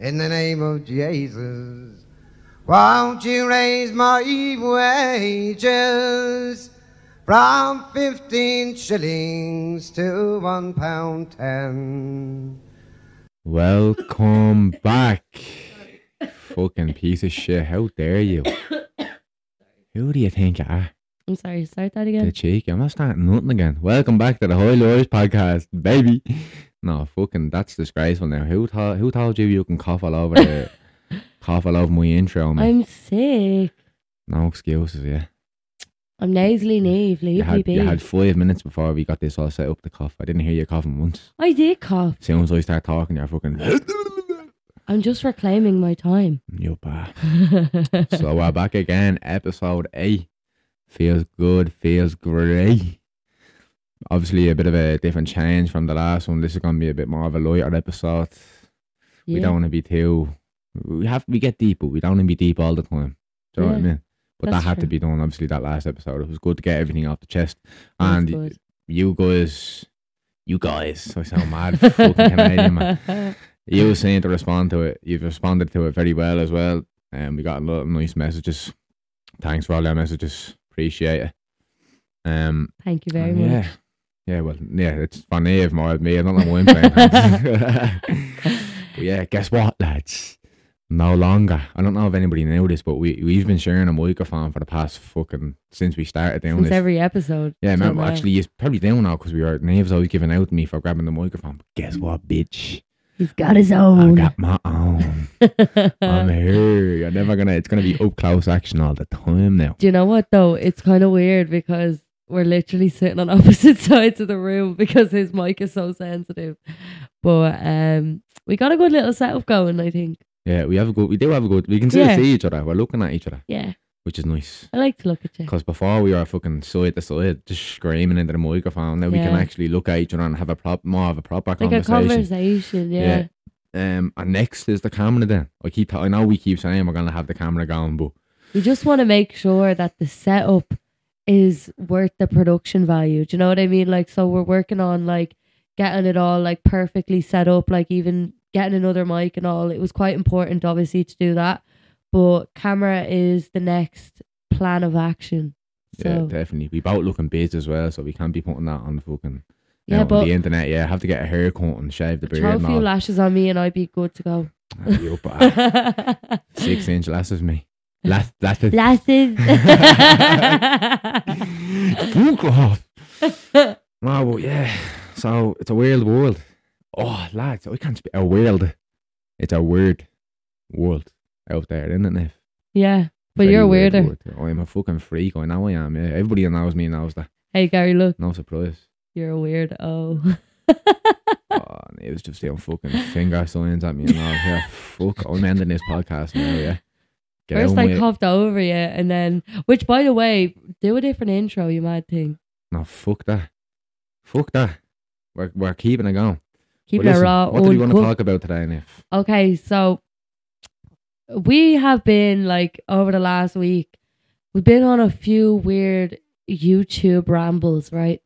in the name of Jesus. Won't you raise my wages from fifteen shillings to one pound ten? Welcome back. Fucking piece of shit. How dare you? Who do you think I are? I'm sorry, start that again. The again. cheek. I'm not starting nothing again. Welcome back to the Highly Irish podcast, baby. No, fucking, that's disgraceful now. Who told who told you you can cough all over the cough all over my intro, man? I'm sick. no excuses, yeah. I'm nasally Niamh. Leave You me had, be. you had five minutes before we got this all set up to cough. I didn't hear you coughing once. I did cough. As soon as I start talking, you're fucking I'm just reclaiming my time. You're bad. so we're back again, episode eight. Feels good, feels great. Obviously, a bit of a different change from the last one. This is gonna be a bit more of a lighter episode. We don't want to be too. We have we get deep, but we don't want to be deep all the time. Do you know what I mean? But that's that had to be done. Obviously, that last episode, it was good to get everything off the chest. That's And good. you guys, you guys, I sound mad, fucking Canadian man. You were saying to respond to it. You've responded to it very well as well. And we got a lot of nice messages. Thanks for all your messages. Appreciate it. Um, Thank you very much. yeah, yeah. Well, yeah. It's funny if more than me. I don't know why I'm playing. but yeah, guess what, lads? No longer. I don't know if anybody knew this, but we we've been sharing a microphone for the past fucking since we started doing Since this. every episode. yeah, remember, now. actually, he's probably down now because we were Niamh's always giving out to me for grabbing the microphone. But guess what, bitch? He's got his own. I got my own. I'm here. You're never gonna. It's gonna be up close action all the time now. Do you know what though? It's kind of weird because we're literally sitting on opposite sides of the room because his mic is so sensitive. But um, we got a good little setup going, I think. Yeah, we have a good. We do have a good. We can still Yeah. see each other. We're looking at each other, Yeah, which is nice. I like to look at you. Because before we were fucking side to side, just screaming into the microphone. Now we can actually look at each other and have a prop more of a proper Like a conversation. conversation, yeah. Um, and next is the camera. Then I keep. I know we keep saying we're gonna have the camera going, but We just want to make sure that the setup is worth the production value. Do you know what I mean? Like, so we're working on like getting it all like perfectly set up, like even getting another mic and all. It was quite important, obviously, to do that. But camera is the next plan of action. yeah, definitely. We both looking biz as well, so we can't be putting that on the fucking. yeah, but on the internet, yeah, I have to get a haircut and shave the beard. throw a few lashes on me and I'd be good to go. Six inch lasses, me. Last, last, Lashes. Fuck off. No, but yeah. So it's a weird world. Oh, lads, I can't speak. A world. It's a weird world out there, isn't it, Niff? yeah, but Very you're weird weirder. world. Oh, I'm a fucking freak. I know I am. Yeah, everybody that knows me knows that. Hey, Gary, look, No surprise. you're a weird. Oh. oh, and it was just doing fucking finger signs at me and all. Yeah, fuck. I'm ending this podcast now. Yeah. First I coughed over you, and then, which by the way, do a different intro, you mad thing. No, fuck that. Fuck that. We're, we're keeping it going. Keep But it raw. What do we want to talk about today, Niff? Okay, so we have been like over the last week, we've been on a few weird YouTube rambles, right?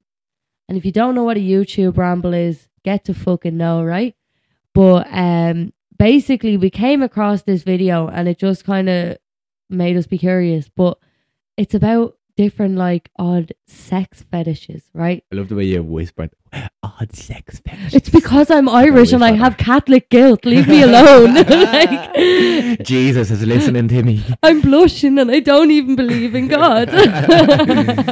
And if you don't know what a YouTube ramble is, get to fucking know, right? But um basically we came across this video and it just kind of made us be curious, but it's about different like odd sex fetishes, right? I love the way you whispered. Odd sex fetishes It's because I'm Irish and I have Catholic guilt. Leave me alone. like, Jesus is listening to me. I'm blushing and I don't even believe in God. but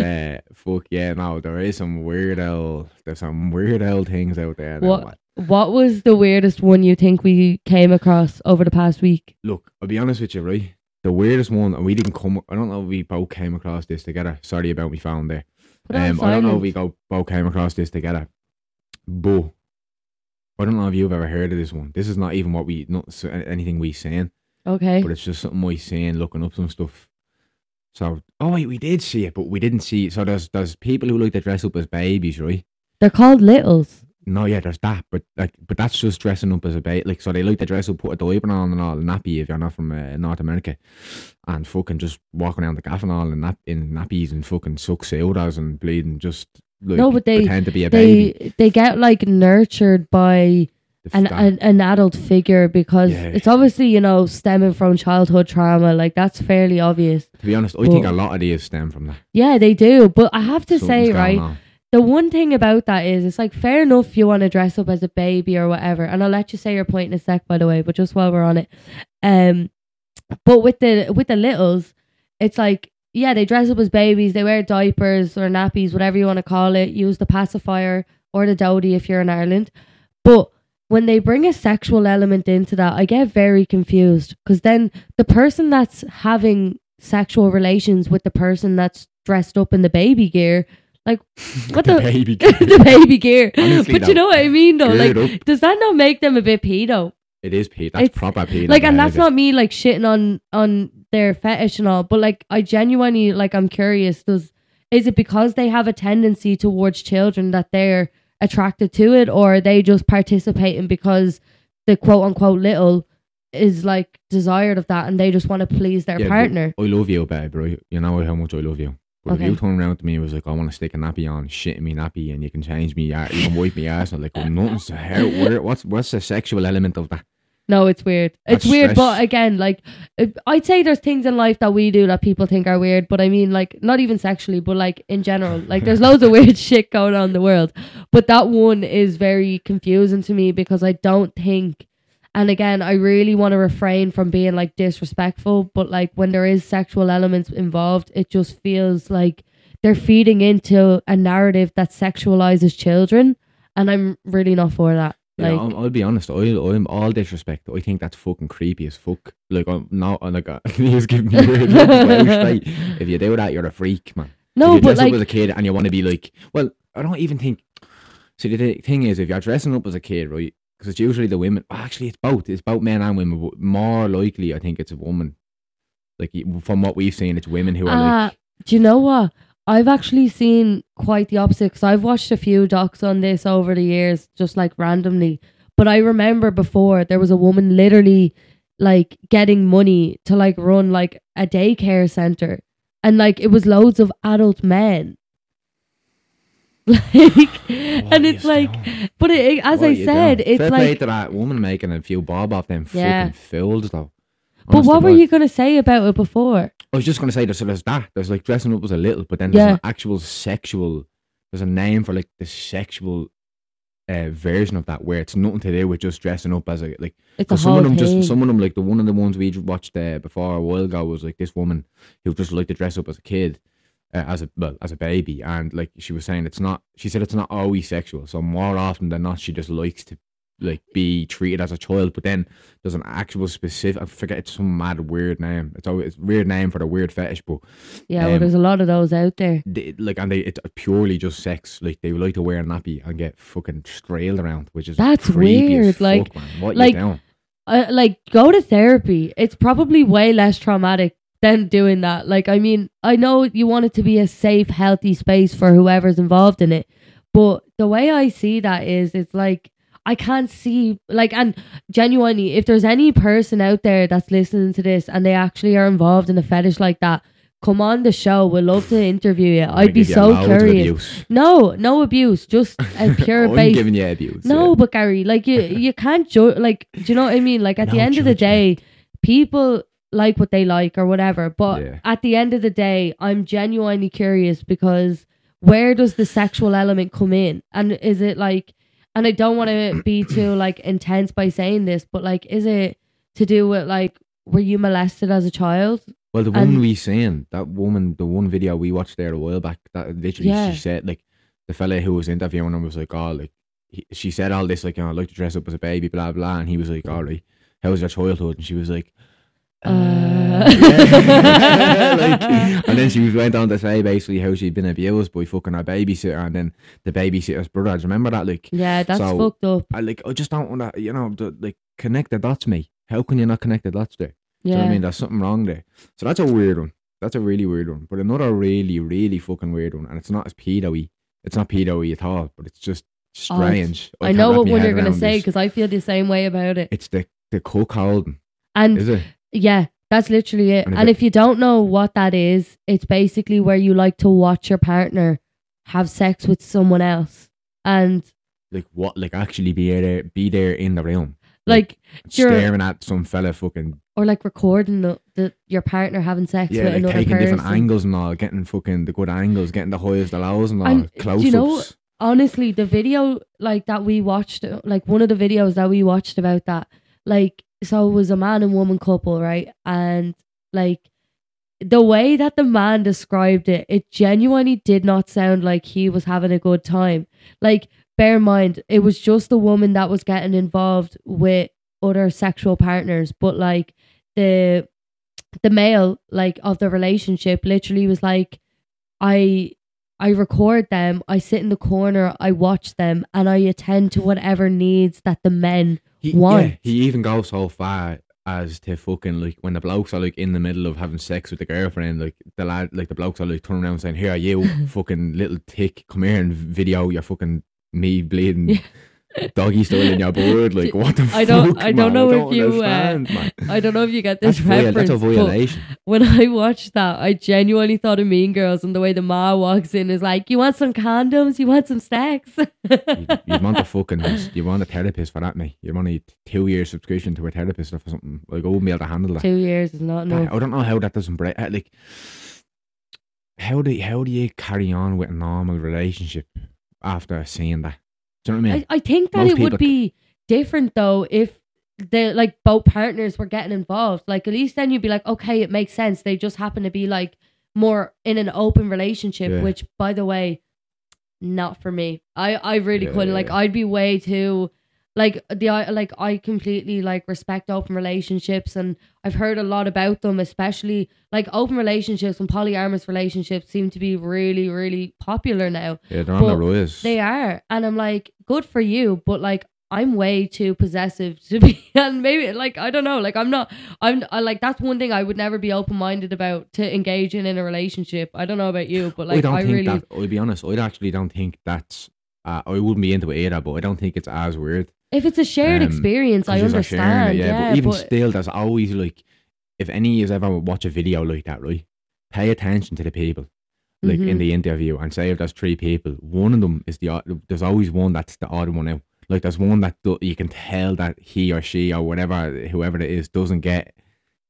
uh, fuck yeah, no, there is some weird old, there's some weird old things out there. What-. What was the weirdest one you think we came across over the past week? Look, I'll be honest with you, right? The weirdest one, and we didn't come. I don't know if we both came across this together. Sorry about me phone there. It Um, I don't know if we go, both came across this together, but I don't know if you've ever heard of this one. This is not even what we, not anything we saying, Okay. but it's just something I saying, looking up some stuff. So, oh wait, we did see it, but we didn't see it. So there's there's people who like to dress up as babies, right? They're called littles. No, yeah, there's that, but like, but that's just dressing up as a baby. Like, so they like to dress up, put a diaper on and all, a nappy if you're not from uh, North America, and fucking just walk around the gaff and all in, nap- in nappies and fucking suck sodas and bleed and just like No, but they- pretend to be a baby. They they get like nurtured by an, an an adult figure because Yeah. it's obviously you know stemming from childhood trauma. Like that's fairly obvious. to be honest, I think a lot of these stem from that. Yeah, they do. But I have to Something's say, right, on. The one thing about that is it's like fair enough you want to dress up as a baby or whatever and i'll let you say your point in a sec by the way but just while we're on it. Um but with the with the littles it's like yeah they dress up as babies they wear diapers or nappies whatever you want to call it use the pacifier or the dodie if you're in ireland. But when they bring a sexual element into that i get very confused because then the person that's having sexual relations with the person that's dressed up in the baby gear like what the, baby gear. the baby gear. Honestly, but you know what I mean though? Like up. does that not make them a bit pedo? It is pedo. That's It's- proper pedo. Like and that's not me like shitting on on their fetish and all, but like I genuinely like I'm curious, does is it because they have a tendency towards children that they're attracted to it or are they just participating because the quote unquote little is like desired of that and they just want to please their Yeah, partner? I love you, babe, right? You know how much I love you. But Okay. if you turn around to me and was like, I want to stick a nappy on, shit in me nappy, and you can change me, you can wipe me ass, I'm like, well, nothing's how, where, what's, what's the sexual element of that? No, it's weird. It's That's weird, but again, like I'd say there's things in life that we do that people think are weird, but I mean, like not even sexually, but like in general, like there's loads of weird shit going on in the world. But that one is very confusing to me because I don't think, and again, I really want to refrain from being like disrespectful, but like when there is sexual elements involved, it just feels like they're feeding into a narrative that sexualizes children, and I'm really not for that. Yeah, Like, I'll, I'll be honest. I'll, I'm all disrespect. I think that's fucking creepy as fuck. Like I'm not. I'm like he was giving me weird looks. like, if you do that, you're a freak, man. no, if you but dress like, up as a kid and you want to be like, well, I don't even think. See, the thing is, if you're dressing up as a kid, right? Because it's usually the women. Actually, it's both. It's both men and women. But more likely, I think it's a woman. Like from what we've seen, it's women who are Ah, like, do you know what? I've actually seen quite the opposite because I've watched a few docs on this over the years, just like randomly. But I remember before there was a woman literally like getting money to like run like a daycare center, and like it was loads of adult men. Like, and it's like, doing? but it, as What I said, doing? it's Fair like. to that woman making a few bob off them Yeah. fucking filled though. But Honest what were you gonna say about it before? I was just gonna say there's, there's that. There's like dressing up as a little, but then there's Yeah. an actual sexual. There's a name for like the sexual uh, version of that where it's nothing to do with just dressing up as a like. It's some of them thing. just some of them like the one of the ones we watched uh, before a while ago was like this woman who just liked to dress up as a kid. Uh, as a well, as a baby, and like she was saying, it's not. She said it's not always sexual. So more often than not, she just likes to like be treated as a child. But then there's an actual specific. I forget it's some mad weird name. It's always it's a weird name for the weird fetish, but yeah, well, um, there's a lot of those out there. they, like and they it's purely just sex. Like they like to wear a nappy and get fucking trailed around, which is That's weird, like- fuck, man. What like, you doing? uh, like go to therapy. It's probably way less traumatic than doing that. Like I mean, I know you want it to be a safe, healthy space for whoever's involved in it, but the way I see that is it's like I can't see like and genuinely if there's any person out there that's listening to this and they actually are involved in a fetish like that, come on the show. We'd love to interview you. I'd be so curious. No, no abuse, just a pure I'm base giving you abuse. no, yeah. but Gary, like you, you can't judge. Like, do you know what I mean? Like, at the No end of the day, people like what they like or whatever. But Yeah. at the end of the day, I'm genuinely curious because where does the sexual element come in? And is it like? And I don't want to be too like intense by saying this, but like, is it to do with like, were you molested as a child? Well, the And- we seen, that woman, the one video we watched there a while back, that literally Yeah. she said like the fella who was interviewing him was like, oh, like he, she said all this like, oh, you know, I like to dress up as a baby, blah blah, and he was like, oh, all right, how was your childhood? And she was like. Uh. yeah. like, and then she was went on to say basically how she'd been abused by fucking her babysitter and then the babysitter's brother. Do you remember that? Like, Yeah, that's So- fucked up. I like I just don't want to, you know, the, like connect the dots, me. How can you not connect the dots there? Do you know Yeah, what I mean? There's something wrong there. So that's a weird one. That's a really weird one. But another really, really fucking weird one. And it's not as pedo It's not pedo at all, but it's just strange. I can't know what one you're gonna say because I feel the same way about it. It's the, the cuckolding. And Is it? Yeah, that's literally it. And And, if if you don't know what that is, it's basically where you like to watch your partner have sex with someone else. And like what like actually be there be there in the room Like, You're- staring at some fella fucking or like recording the, the your partner having sex yeah with like another taking person. different angles and all getting fucking the good angles getting the highs the lows and all And, close you know- ups honestly, the video like that we watched, like one of the videos that we watched about that, like so it was a man and woman couple, right? And like the way that the man described it, it genuinely did not sound like he was having a good time. Like, bear in mind, it was just the woman that was getting involved with other sexual partners, but like the the male like of the relationship literally was like I I record them, I sit in the corner, I watch them, and I attend to whatever needs that the men he, want. yeah, he even goes so far as to fucking like when the blokes are like in the middle of having sex with the girlfriend, like the lad, like the blokes are like turning around saying, "Here, are you fucking little tick, come here and video your fucking me bleeding doggy style in your board." Like what the I don't- I don't man? know if you, uh. I don't know if you get this That's, viol- reference. that's a violation. when I watched that, I genuinely thought of Mean Girls and the way the ma walks in is like, "You want some condoms? You want some sex?" You'd, you'd want a fucking you want a therapist for that, mate. You want a two year subscription to a therapist or something. Like I wouldn't be able to handle that. Two years is not enough. I don't know how that doesn't break. uh, Like, how do how do you carry on with a normal relationship after seeing that? Do you know what I mean? I, I think that Most it would people- be different though if the like both partners were getting involved. Like at least then you'd be like, okay, it makes sense. They just happen to be like more in an open relationship, Yeah. which by the way, not for me. I I really Yeah, couldn't. yeah, Like yeah. I'd be way too like the I like I completely like respect open relationships and I've heard a lot about them, especially like open relationships and polyamorous relationships seem to be really, really popular now. yeah, they're on the rise. They are. And I'm like, good for you, but like I'm way too possessive to be and maybe like I don't know, like I'm not I'm I, like that's one thing I would never be open minded about to engage in in a relationship. I don't know about you, but like I don't I, think really that. I'll be honest. I actually don't think that's. Uh, I wouldn't be into it either, but I don't think it's as weird. If it's a shared Um, experience, I sharing it, understand. yeah, but even but still, there's always like, if any of you ever watch a video like that, right? Pay attention to the people, like in Mhm. the interview, and say if there's three people, one of them is the odd. There's always one that's the odd one out. Like there's one that do, you can tell that he or she or whatever, whoever it is, doesn't get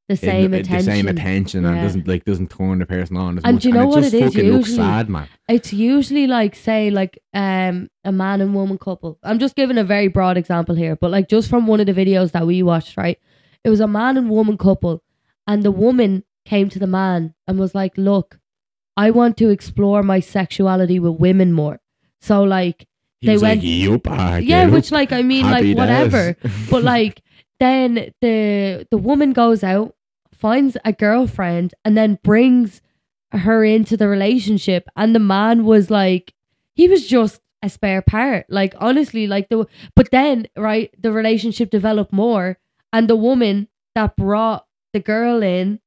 the same the attention. same attention and doesn't like doesn't turn the person on as And much. do you know and what just it is fucking looks usually? sad, man. It's usually like say like um a man and woman couple. I'm just giving a very broad example here, but like just from one of the videos that we watched, right? It was a man and woman couple, and the woman came to the man and was like, "Look, I want to explore my sexuality with women more." So like, He They went- like, "Yup, ah, yeah, which like I mean Happy like whatever, but like then the the woman goes out finds a girlfriend and then brings her into the relationship. And the man was like he was just a spare part. Like honestly like the but then right the relationship developed more and the woman that brought the girl in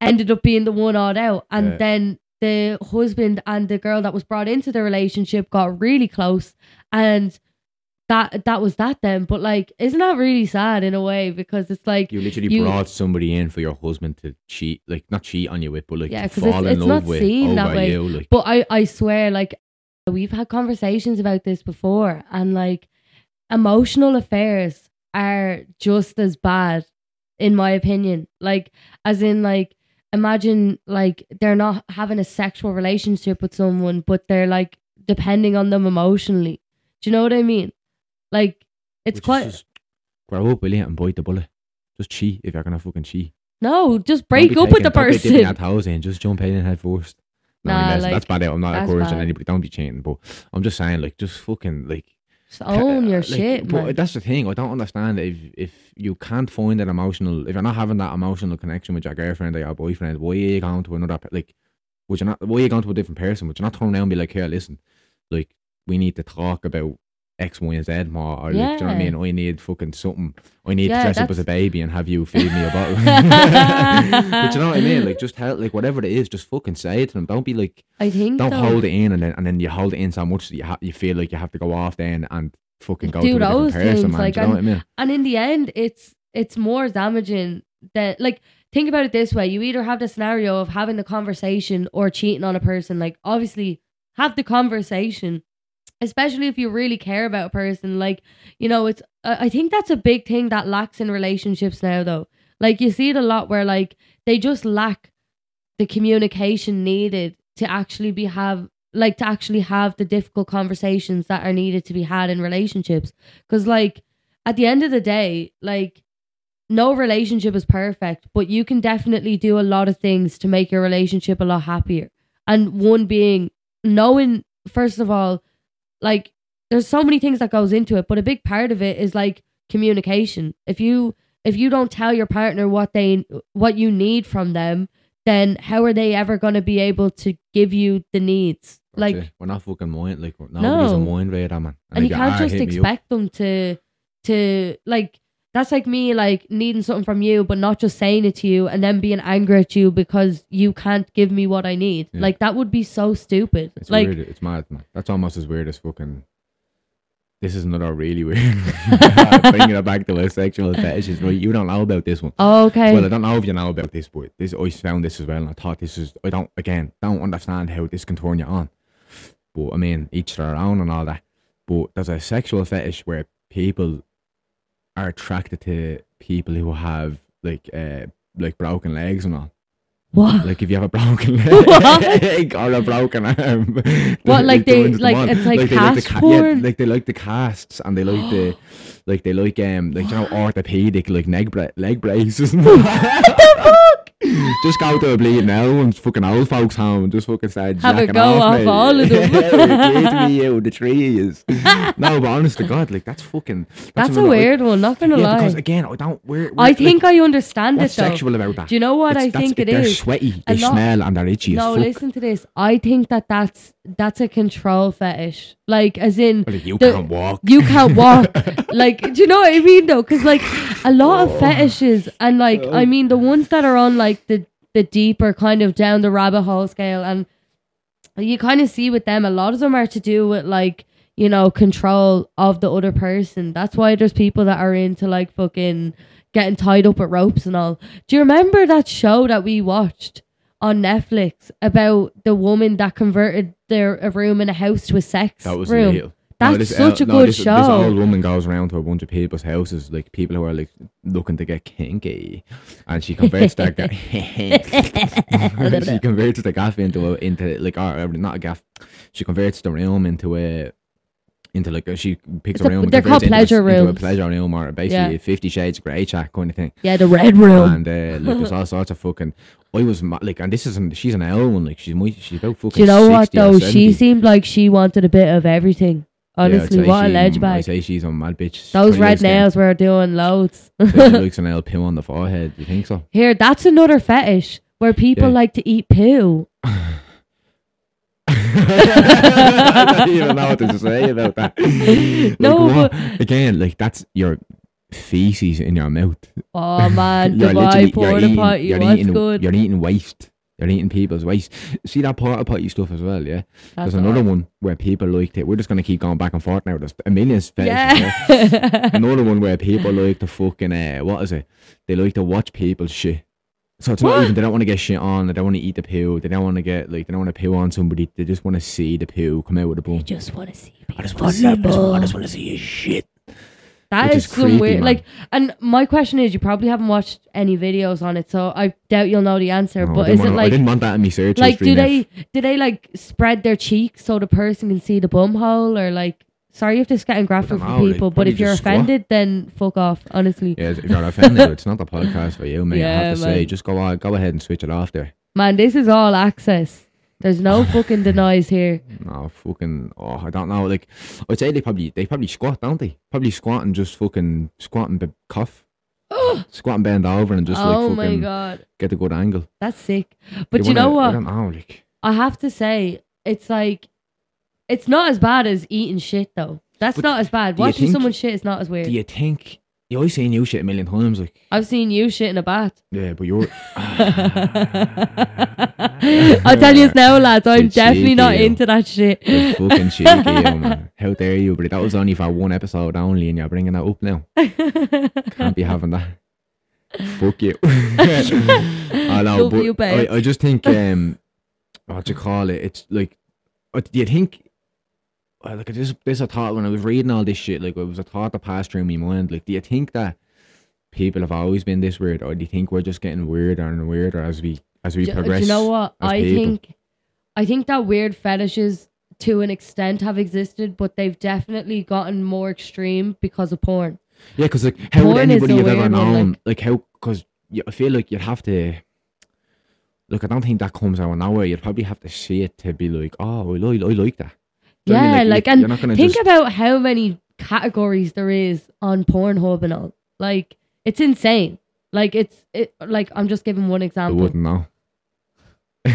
ended up being the one odd out. And Yeah. then the husband and the girl that was brought into the relationship got really close and that that was that then but like isn't that really sad in a way because it's like You literally You- brought somebody in for your husband to cheat, like not cheat on you with, but like Yeah, to 'cause it's- in it's love not with seen that way. you. Like, But I, I swear, like, we've had conversations about this before, and like, emotional affairs are just as bad, in my opinion. Like, as in, like, imagine, like, they're not having a sexual relationship with someone, but they're like depending on them emotionally. Do you know what I mean? Like, it's which quite. just grow up, will you, and bite the bullet. Just cheat if you're gonna fucking cheat. No, just break up with the taking- don't be dipping your person. Just jump in and head first. No, I mean, Nah, that's, like, that's bad. I'm not encouraging anybody. Don't be cheating, but I'm just saying, like, just fucking like Just own your like, shit, but man. that's the thing. I don't understand if if you can't find that emotional, if you're not having that emotional connection with your girlfriend or your boyfriend, why are you going to another? Like, would you not? Why are you going to a different person? Would you not turn around and be like, here, listen, like, we need to talk about X, Y, and Z more, or like, do you know what I Yeah. mean? I need fucking something. I need Yeah, to dress up as a baby and have you feed me a bottle. but you know what I mean? Like, just tell, like, whatever it is, just fucking say it to them. Don't be like, I think don't though, hold it in and then and then you hold it in so much that you ha- you feel like you have to go off then and fucking go Do to those person, things, man. like, Do you know what I mean? and in the end it's it's more damaging than like think about it this way you either have the scenario of having the conversation or cheating on a person like obviously have the conversation especially if you really care about a person. Like, you know, it's, I think that's a big thing that lacks in relationships now, though. Like, you see it a lot where, like, they just lack the communication needed to actually be have, like, to actually have the difficult conversations that are needed to be had in relationships. Because, like, at the end of the day, like, no relationship is perfect, but you can definitely do a lot of things to make your relationship a lot happier. And one being knowing, first of all, like there's so many things that goes into it, but a big part of it is like communication. If you if you don't tell your partner what they what you need from them, then how are they ever going to be able to give you the needs? Like it. we're not fucking mind like nobody's a No. mind reader, man. and you they go, can't "Ah, just hit up." expect them to to like that's like me like needing something from you but not just saying it to you and then being angry at you because you can't give me what I need. Yeah. Like that would be so stupid. It's like weird. It's mad, man. That's almost as weird as fucking. This is another really weird. Bringing it back to the sexual fetishes, right? You don't know about this one. okay. Well, I don't know if you know about this, but this I found this as well, and I thought this is. I don't again don't understand how this can turn you on. But I mean, each their own and all that. But there's a sexual fetish where people are attracted to people who have like uh like broken legs and all. what? Like if you have a broken leg or a broken arm. What, like they- like on. it's like the cast ca- porn? Yeah, like they like the casts and they like the like they like um like you know orthopedic like leg bra- leg braces. Just go to a bleed now and fucking old folks home and just fucking start Have a jacking go off, off all of them. Me out the trees. no, but honest to God, like that's fucking. That's a another- weird one, not gonna Yeah, lie. because again, I don't. We're, we're, I like, think I understand what's it though. sexual about that? Do you know what It's- I think it they're is? sweaty, A they lot- smell, and they're itchy No, listen to this. I think that that's that's a control fetish. Like as in Like, you the- can't walk. you can't walk. like, do you know what I mean though? Because like a lot of oh. fetishes, and like I oh. mean the ones that are on like the the deeper kind of down the rabbit hole scale, and you kind of see with them a lot of them are to do with like you know control of the other person. That's why there's people that are into like fucking getting tied up with ropes and all. Do you remember that show that we watched? On Netflix about the woman that converted their a room in a house to a sex That was room. illegal. That's this such a no, good this, This show. old woman goes around to a bunch of people's houses, like people who are like looking to get kinky, and she converts that she converts the gaff into a, into like or, not a gaff. She converts the room into a into like a, she picks It's a a- room. and they're called pleasure into a pleasure room, or basically Yeah. Fifty Shades of Grey chat kind of thing. Yeah, the red room. And uh, like there's all sorts of fucking. I was like, and this isn't. She's an L one. Like she's she's about fucking. Do you know what 60 or though? She seemed like she wanted a bit of everything. Yeah, Honestly, say what a ledge I bag. say she's a mad bitch. Those red nails were doing loads. Say she looks an L poo on the forehead. You think so? Here, that's another fetish where people Yeah. like to eat poo. I don't even know what to say about that. Like, No, what? again, like that's your feces in your mouth. Oh man, Dubai porta potty. What's eating, good? You're eating waste. You're eating people's waste. See that porta potty stuff as well, yeah. That's There's another one where people like it. We're just gonna keep going back and forth now. There's a million fetishes. yeah. Yeah. Another one where people like to fucking uh, what is it? They like to watch people shit. So it's not even they don't want to get shit on. They don't want to eat the poo. They don't want to get like they don't want to poo on somebody. They just want to see the poo come out with a bum. just want to see. I just want to see. I just, want to see his shit. That Which is, is some creepy, weird. man. Like, and my question is, you probably haven't watched any videos on it, so I doubt you'll know the answer. No, I but didn't is it wanna- I like, didn't want that in my search like, history. do Nev. they do they like spread their cheeks so the person can see the bum hole, or like? Sorry if this is getting graphic for know, like, people, but probably if you're just squat. offended, then fuck off. Honestly, Yeah, if you're offended, it's not the podcast for you, mate. I Yeah, have to say, man. just go on, go ahead and switch it off there. man, this is all access. There's no fucking denies here. No, fucking. Oh, I don't know. Like, I'd say they probably they probably squat, don't they? Probably squat and just fucking squat and be- cough, squat and bend over and just oh like my fucking god, get a good angle. that's sick. But you know wanna- I what? don't know. Like, I have to say, it's like, it's not as bad as eating shit though. That's But not as bad. you Watching think- someone shit is not as weird. do you think you always seen you shit a million times? Like, I've seen you shit in a bath. yeah, but you're. I'll tell you now, lads. I'm You're definitely not cheeky, into that shit. You're fucking cheeky, man. How dare you? But that was only for one episode only, and you're bringing that up now. Can't be having that. Fuck you. I know, Love but you, babes. I, I just think um, what you call it? It's like, uh, do you think? Well, like this, this a thought when I was reading all this shit. Like it was a thought that passed through my mind. Like, do you think that people have always been this weird, or do you think we're just getting weirder and weirder as we as we uh, Do, do progress? you know what? I people? think I think that weird fetishes to an extent have existed, but they've definitely gotten more extreme because of porn. Yeah, because like, how would Porn is anybody have ever known? like- Like, how? Because I feel like you'd have to. Look, I don't think that comes out of nowhere. You'd probably have to see it to be like, oh, I, li- I like that. I Yeah, mean? like, and Think just, about how many categories there is on Pornhub and all. Like it's insane. Like it's it like I'm just giving one I example. wouldn't know. no,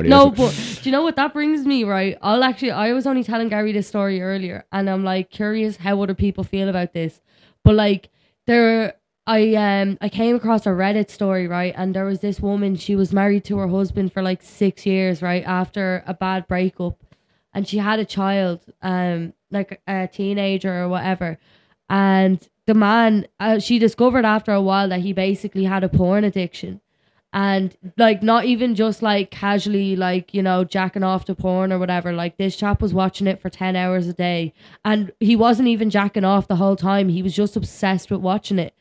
no, but do you know what that brings me? Right, I'll actually. I was only telling Gary this story earlier, and I'm like curious how other people feel about this. But like, there, I um, I came across a Reddit story, right, and there was this woman. She was married to her husband for like six years, right, after a bad breakup, and she had a child, um, like a teenager or whatever, and the man, uh, she discovered after a while that he basically had a porn addiction. And like not even just like casually like you know jacking off to porn or whatever. Like this chap was watching it for 10 hours a day. And he wasn't even jacking off the whole time. He was just obsessed with watching it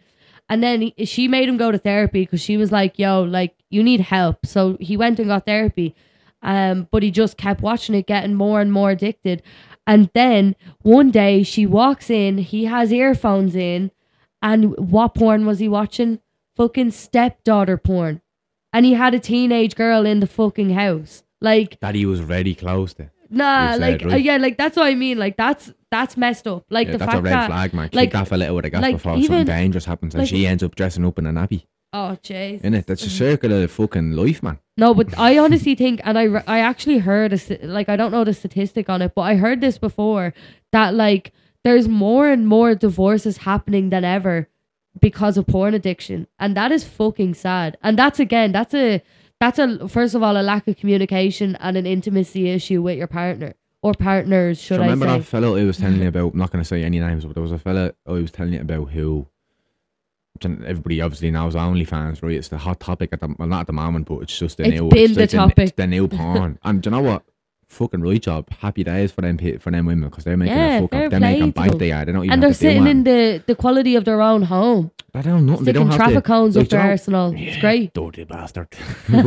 and then he, she made him go to therapy because she was like yo like you need help so he went and got therapy um but he just kept watching it getting more and more addicted and then one day she walks in he has earphones in and what porn was he watching fucking stepdaughter porn and he had a teenage girl in the fucking house. Like, that he was very close to. nah, You've like, said, uh, yeah, like that's what I mean. Like, that's that's messed up. Like Yeah, the that's fact a red that, flag, man. Keep like- that fella out of the gas like, before even- something dangerous happens and like- she ends up dressing up in a nappy. oh jeez, Innit? That's a circle of fucking life, man. No, but I honestly think, and I I actually heard a like I don't know the statistic on it, but I heard this before that like there's more and more divorces happening than ever because of porn addiction, and that is fucking sad. And that's again, that's a that's a first of all a lack of communication and an intimacy issue with your partner or partners, should So I remember say? that fellow I was telling you about? I'm not going to say any names, but there was a fella oh, I was telling you about who. Everybody obviously knows OnlyFans, right? It's the hot topic at the well, not at the moment, but it's just the It's new. been it's the like topic. it's the new porn, and do you know what? Fucking right job. Happy days for them for them women because they're making Yeah, a fucking fair they're making to bank they are. They don't even and they're sitting in the, the quality of their own home, They don't nothing. They sticking don't have traffic to, cones like, up do you their know- arsenal. It's great. Dirty bastard. no,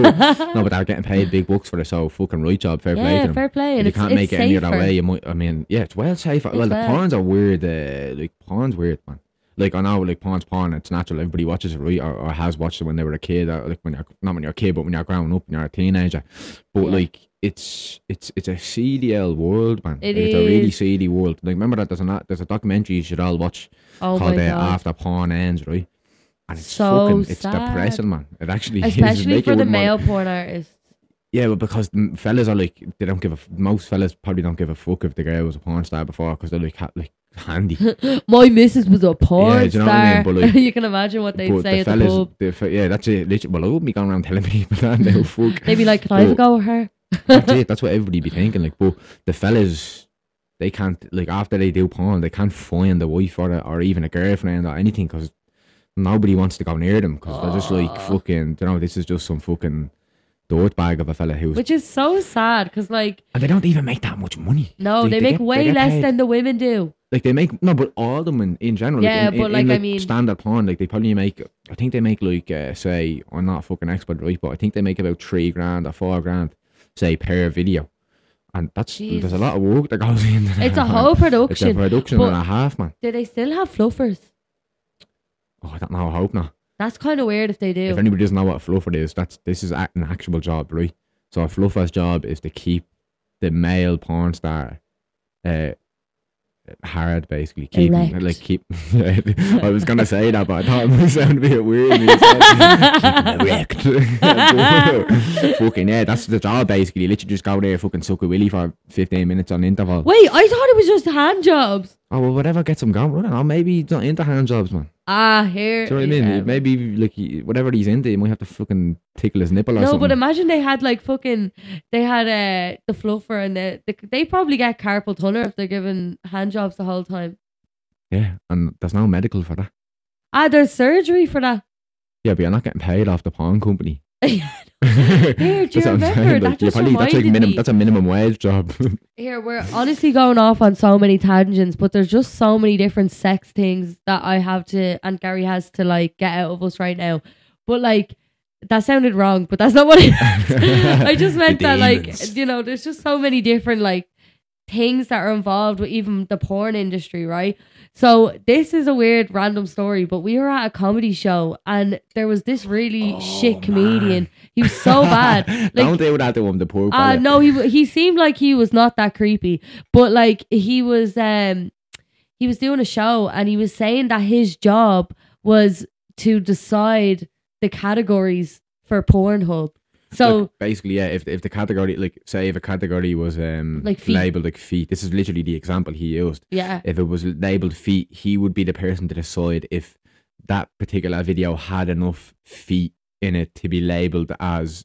but they're getting paid big bucks for it, so fucking right job. Fair play to Yeah, them. fair play. If And you it's, can't it's make it any safer. other way, you might. I mean, yeah, it's well safer. well, It's the well. porns are weird. Uh, like porn's weird, man. Like I know, like Pawn's porn. It's natural. Everybody watches it, right? Or, or has watched it when they were a kid. Or, like when you're not when you're a kid, but when you're growing up and you're a teenager. But Yeah. like it's it's it's a CDL world, man. It It's a really is. seedy world. Like remember that there's a there's a documentary you should all watch Oh called uh. After Porn Ends, right? And it's So fucking it's sad. depressing, man. It actually is. Especially you for the male porn artists. yeah, but because the fellas are like they don't give a most fellas probably don't give a fuck if the girl was a porn star before because they're like ha- like handy. My missus was a porn do you know what I mean? star. But, like, you can imagine what they'd say the at the fellas, pub. the yeah, that's it. Literally, well, I wouldn't be going around telling people that now. Fuck, They'd be like, "Can I have a go with her?" That's it. That's what everybody be thinking. Like, but the fellas, they can't like after they do porn, they can't find a wife or a, or even a girlfriend or anything because nobody wants to go near them because they're just like fucking. You know, this is just some fucking dirtbag of a fella who's Which is so sad because, like, and they don't even make that much money. no, They- they, they make get- way get less paid. than the women do. like they make no, but all of them in, in general. Yeah, like in, but, in, like, in, I mean- standard porn, like they probably make. I think they make like uh, say I'm not a fucking expert, right? But I think they make about three grand or four grand, say per video, and that's there's a lot of work that goes into that. It's a whole It's a production. production and a half, man. Do they still have fluffers? Oh, I don't know. I hope not. That's kind of weird if they do. If anybody doesn't know what a fluffer is, that's this is an actual job, right? So a fluffer's job is to keep the male porn star uh, hard, basically. Keep him- Erect. like keep. I was gonna say that, but I thought it might sound a bit weird. when you said it. Keep him erect. fucking yeah, that's the job basically. You literally just go there, fucking suck a willy for fifteen minutes on interval. Wait, I thought it was just hand jobs. Oh well, whatever gets him going. I don't know. Maybe he's not into hand jobs, man. Ah, here. Do you know what I mean? yeah. Maybe like he, whatever he's into, he might have to fucking tickle his nipple or something. No, something. but imagine they had like fucking, they had uh, the fluffer and the, the they probably get carpal tunnel if they're giving hand jobs the whole time. Yeah, and there's no medical for that. Ah, there's surgery for that. Yeah, but you're not getting paid off the porn company. Here, do you That's remember? saying, That just probably- that's like me. That's a minimum wage job. Here, we're honestly going off on so many tangents, but there's just so many different sex things that I have to, and Gary has to like get out of us right now. But like, that sounded wrong, but that's not what it I just meant that, like, you know, there's just so many different like things that are involved with even the porn industry, right? So this is a weird random story, but we were at a comedy show and there was this really shit comedian. He was so bad. Like, Don't do that to him, the poor uh, no, he he seemed like he was not that creepy, but like he was um he was doing a show and he was saying that his job was to decide the categories for Pornhub. So Look, basically, yeah. If if the category, like, say, if a category was um Like feet. labeled like feet, this is literally the example he used. yeah, If it was labeled feet, he would be the person to decide if that particular video had enough feet in it to be labeled as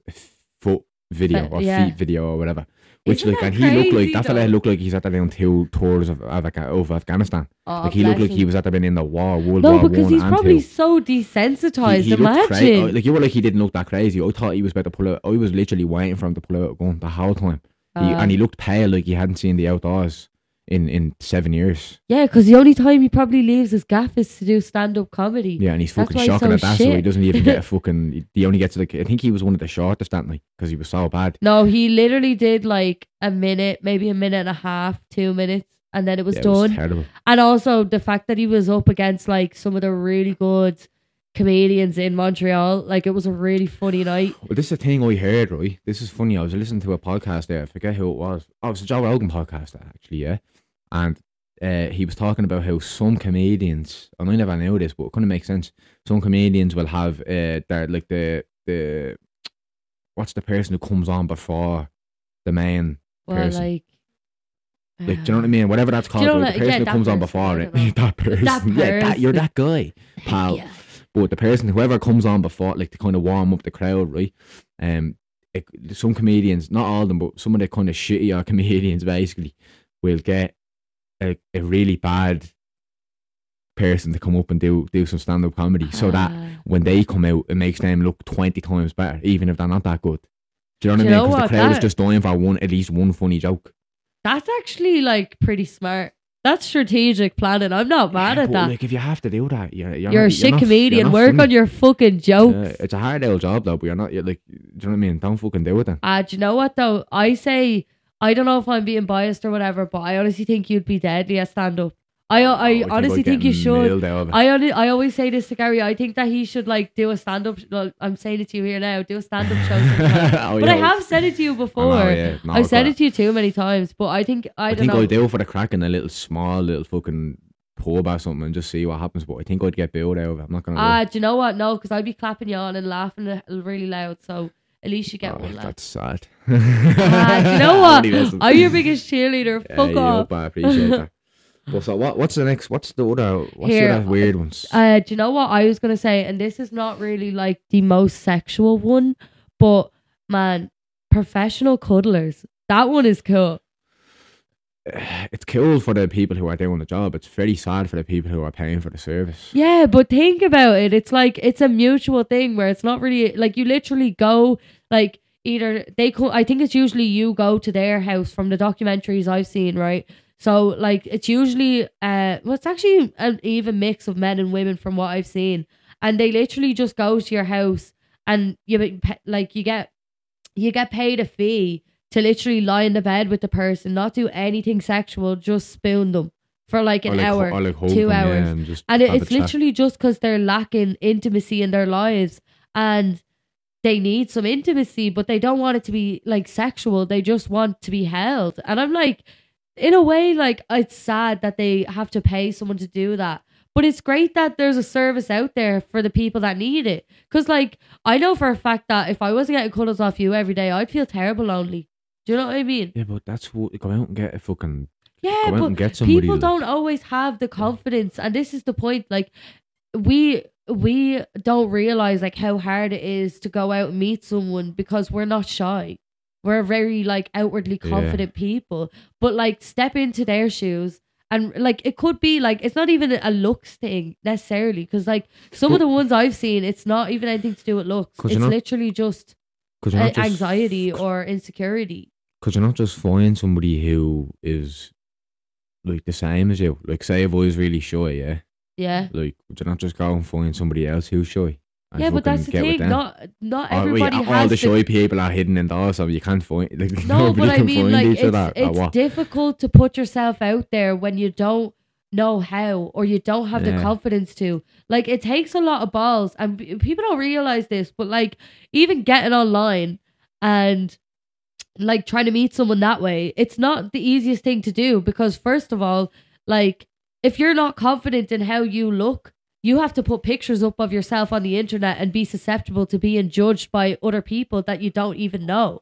foot video Fe- or yeah. feet video or whatever. Which Isn't like, and he looked like crazy, that fella though? looked like he's at the on two tours of of, of Afghanistan. Oh, like he looked like he was at the been in the war, World no, War because One he's and probably two. so desensitized. He- he looked cra- Imagine. oh, like you were like he didn't look that crazy. I thought he was about to pull out. I was literally waiting for him to pull out a gun the whole time. He, Uh, and he looked pale, like he hadn't seen the outdoors in in seven years. yeah, because the only time he probably leaves his gaff is to do stand up comedy. Yeah, and he's That's fucking why he's shocking so at that, so he doesn't even get a fucking. He only gets like I think he was one of the shortest that night because he was so bad. No, he literally did like a minute, maybe a minute and a half, two minutes, and then it was Yeah, it done. was terrible. And also the fact that he was up against like some of the really good comedians in Montreal, like it was a really funny night. Well, this is a thing I heard, right? This is funny. I was listening to a podcast there. I forget who it was. Oh, it was a Joe Rogan podcast, actually, yeah. And uh, he was talking about how some comedians, and I never knew this, but it kind of makes sense. Some comedians will have uh, their like the the what's the person who comes on before the main Well, person. like, like, do you know what I mean? Whatever that's called, you know right? the person yeah, who that comes on before it. don't know. that person. Yeah, that, you're that guy, pal. Yeah. But the person, whoever comes on before, like to kind of warm up the crowd, right? Um, it, some comedians, not all of them, but some of the kind of shittier comedians, basically, will get a, a really bad person to come up and do do some stand up comedy, so that Ah. when they come out, it makes them look twenty times better, even if they're not that good. Do you know what I mean? Because the crowd is just dying for one, at least one funny joke. that's actually like pretty smart. That's strategic planning. I'm not mad Yeah, at that. Like if you have to do that, you're you're, you're not, a shit not- comedian. You're not Work funny. on your fucking jokes. Yeah, it's a hard old job though, but you're not. You're like, do you know what I mean? Don't fucking do it then. Uh, do you know what though? I say I don't know if I'm being biased or whatever, but I honestly think you'd be deadly at stand up. I I Oh, honestly think you should. milled out of it. I only, I always say this to Gary. I think that he should like do a stand up. Well, I'm saying it to you here now. Do a stand up show. Oh, but yeah. I have said it to you I know, before. yeah. No, I've said it to you too many times. But I think I, I don't think know. I'd do it for the crack in a little small little fucking pub or something and just see what happens. But I think I'd get billed out of it. I'm not gonna. Ah, lie. do you know what? No, because I'd be clapping you on and laughing really loud. So at least you get Oh, one that's sad. Ah, you know what? I'm your biggest cheerleader. Yeah, Fuck you off. up, I appreciate that. Well, so what? What's the next? What's the other? What's Here, the other weird ones? Uh, do you know what I was gonna say? And this is not really like the most sexual one, but man, professional cuddlers. That one is cool. it's cool for the people who are doing the job. It's very sad for the people who are paying for the service. Yeah, but think about it. It's like it's a mutual thing where it's not really like you literally go like either they come. I think it's usually you go to their house from the documentaries I've seen, right? So like it's usually uh, well, it's actually an even mix of men and women from what I've seen, and they literally just go to your house and you like you get you get paid a fee to literally lie in the bed with the person, not do anything sexual, just spoon them for like an like, hour like two hours. and and it, it's literally just because they're lacking intimacy in their lives and they need some intimacy but they don't want it to be like sexual. They just want to be held. And i'm like in a way like it's sad that they have to pay someone to do that. But it's great that there's a service out there for the people that need it. Because like i know for a fact that if i wasn't getting cuddles off you every day i'd feel terrible lonely do you know what i mean Yeah, but that's what go out and get a fucking yeah go out but and get somebody. people don't always have the confidence and this is the point like we we don't realize like how hard it is to go out and meet someone because we're not shy we're very like outwardly Yeah. confident people but like step into their shoes And like it could be like it's not even a looks thing necessarily because like some of the ones I've seen, it's not even anything to do with looks. It's not- literally just a- just anxiety or insecurity. Could you're not just finding somebody who is like the same as you? Like, say if I was really shy, yeah. Yeah. Like, would you not just go and find somebody else who's shy? Yeah, but that's the thing. Not not everybody all has the the shy people are hidden indoors, so you can't find. Like, No, but I mean, like, it's, it's difficult to put yourself out there when you don't know how or you don't have the confidence to. Like, it takes a lot of balls, and people don't realize this, but like, even getting online and like trying to meet someone that way, it's not the easiest thing to do because, first of all, like, if you're not confident in how you look, you have to put pictures up of yourself on the internet and be susceptible to being judged by other people that you don't even know.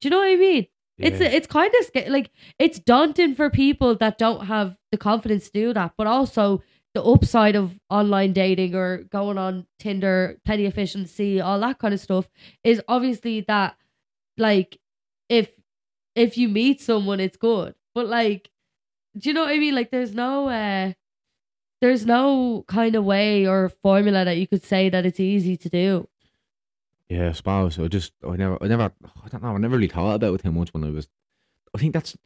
Do you know what I mean? It's Yeah. it's kind of like it's daunting for people that don't have the confidence to do that, but also the upside of online dating or going on Tinder, Plenty of Fish, all that kind of stuff is obviously that like if if you meet someone it's good. But like do you know what I mean? Like there's no uh there's no kind of way or formula that you could say that it's easy to do. Yeah, I suppose. I just, I never, I never, I don't know. I never really thought about it too much when I was. I think that's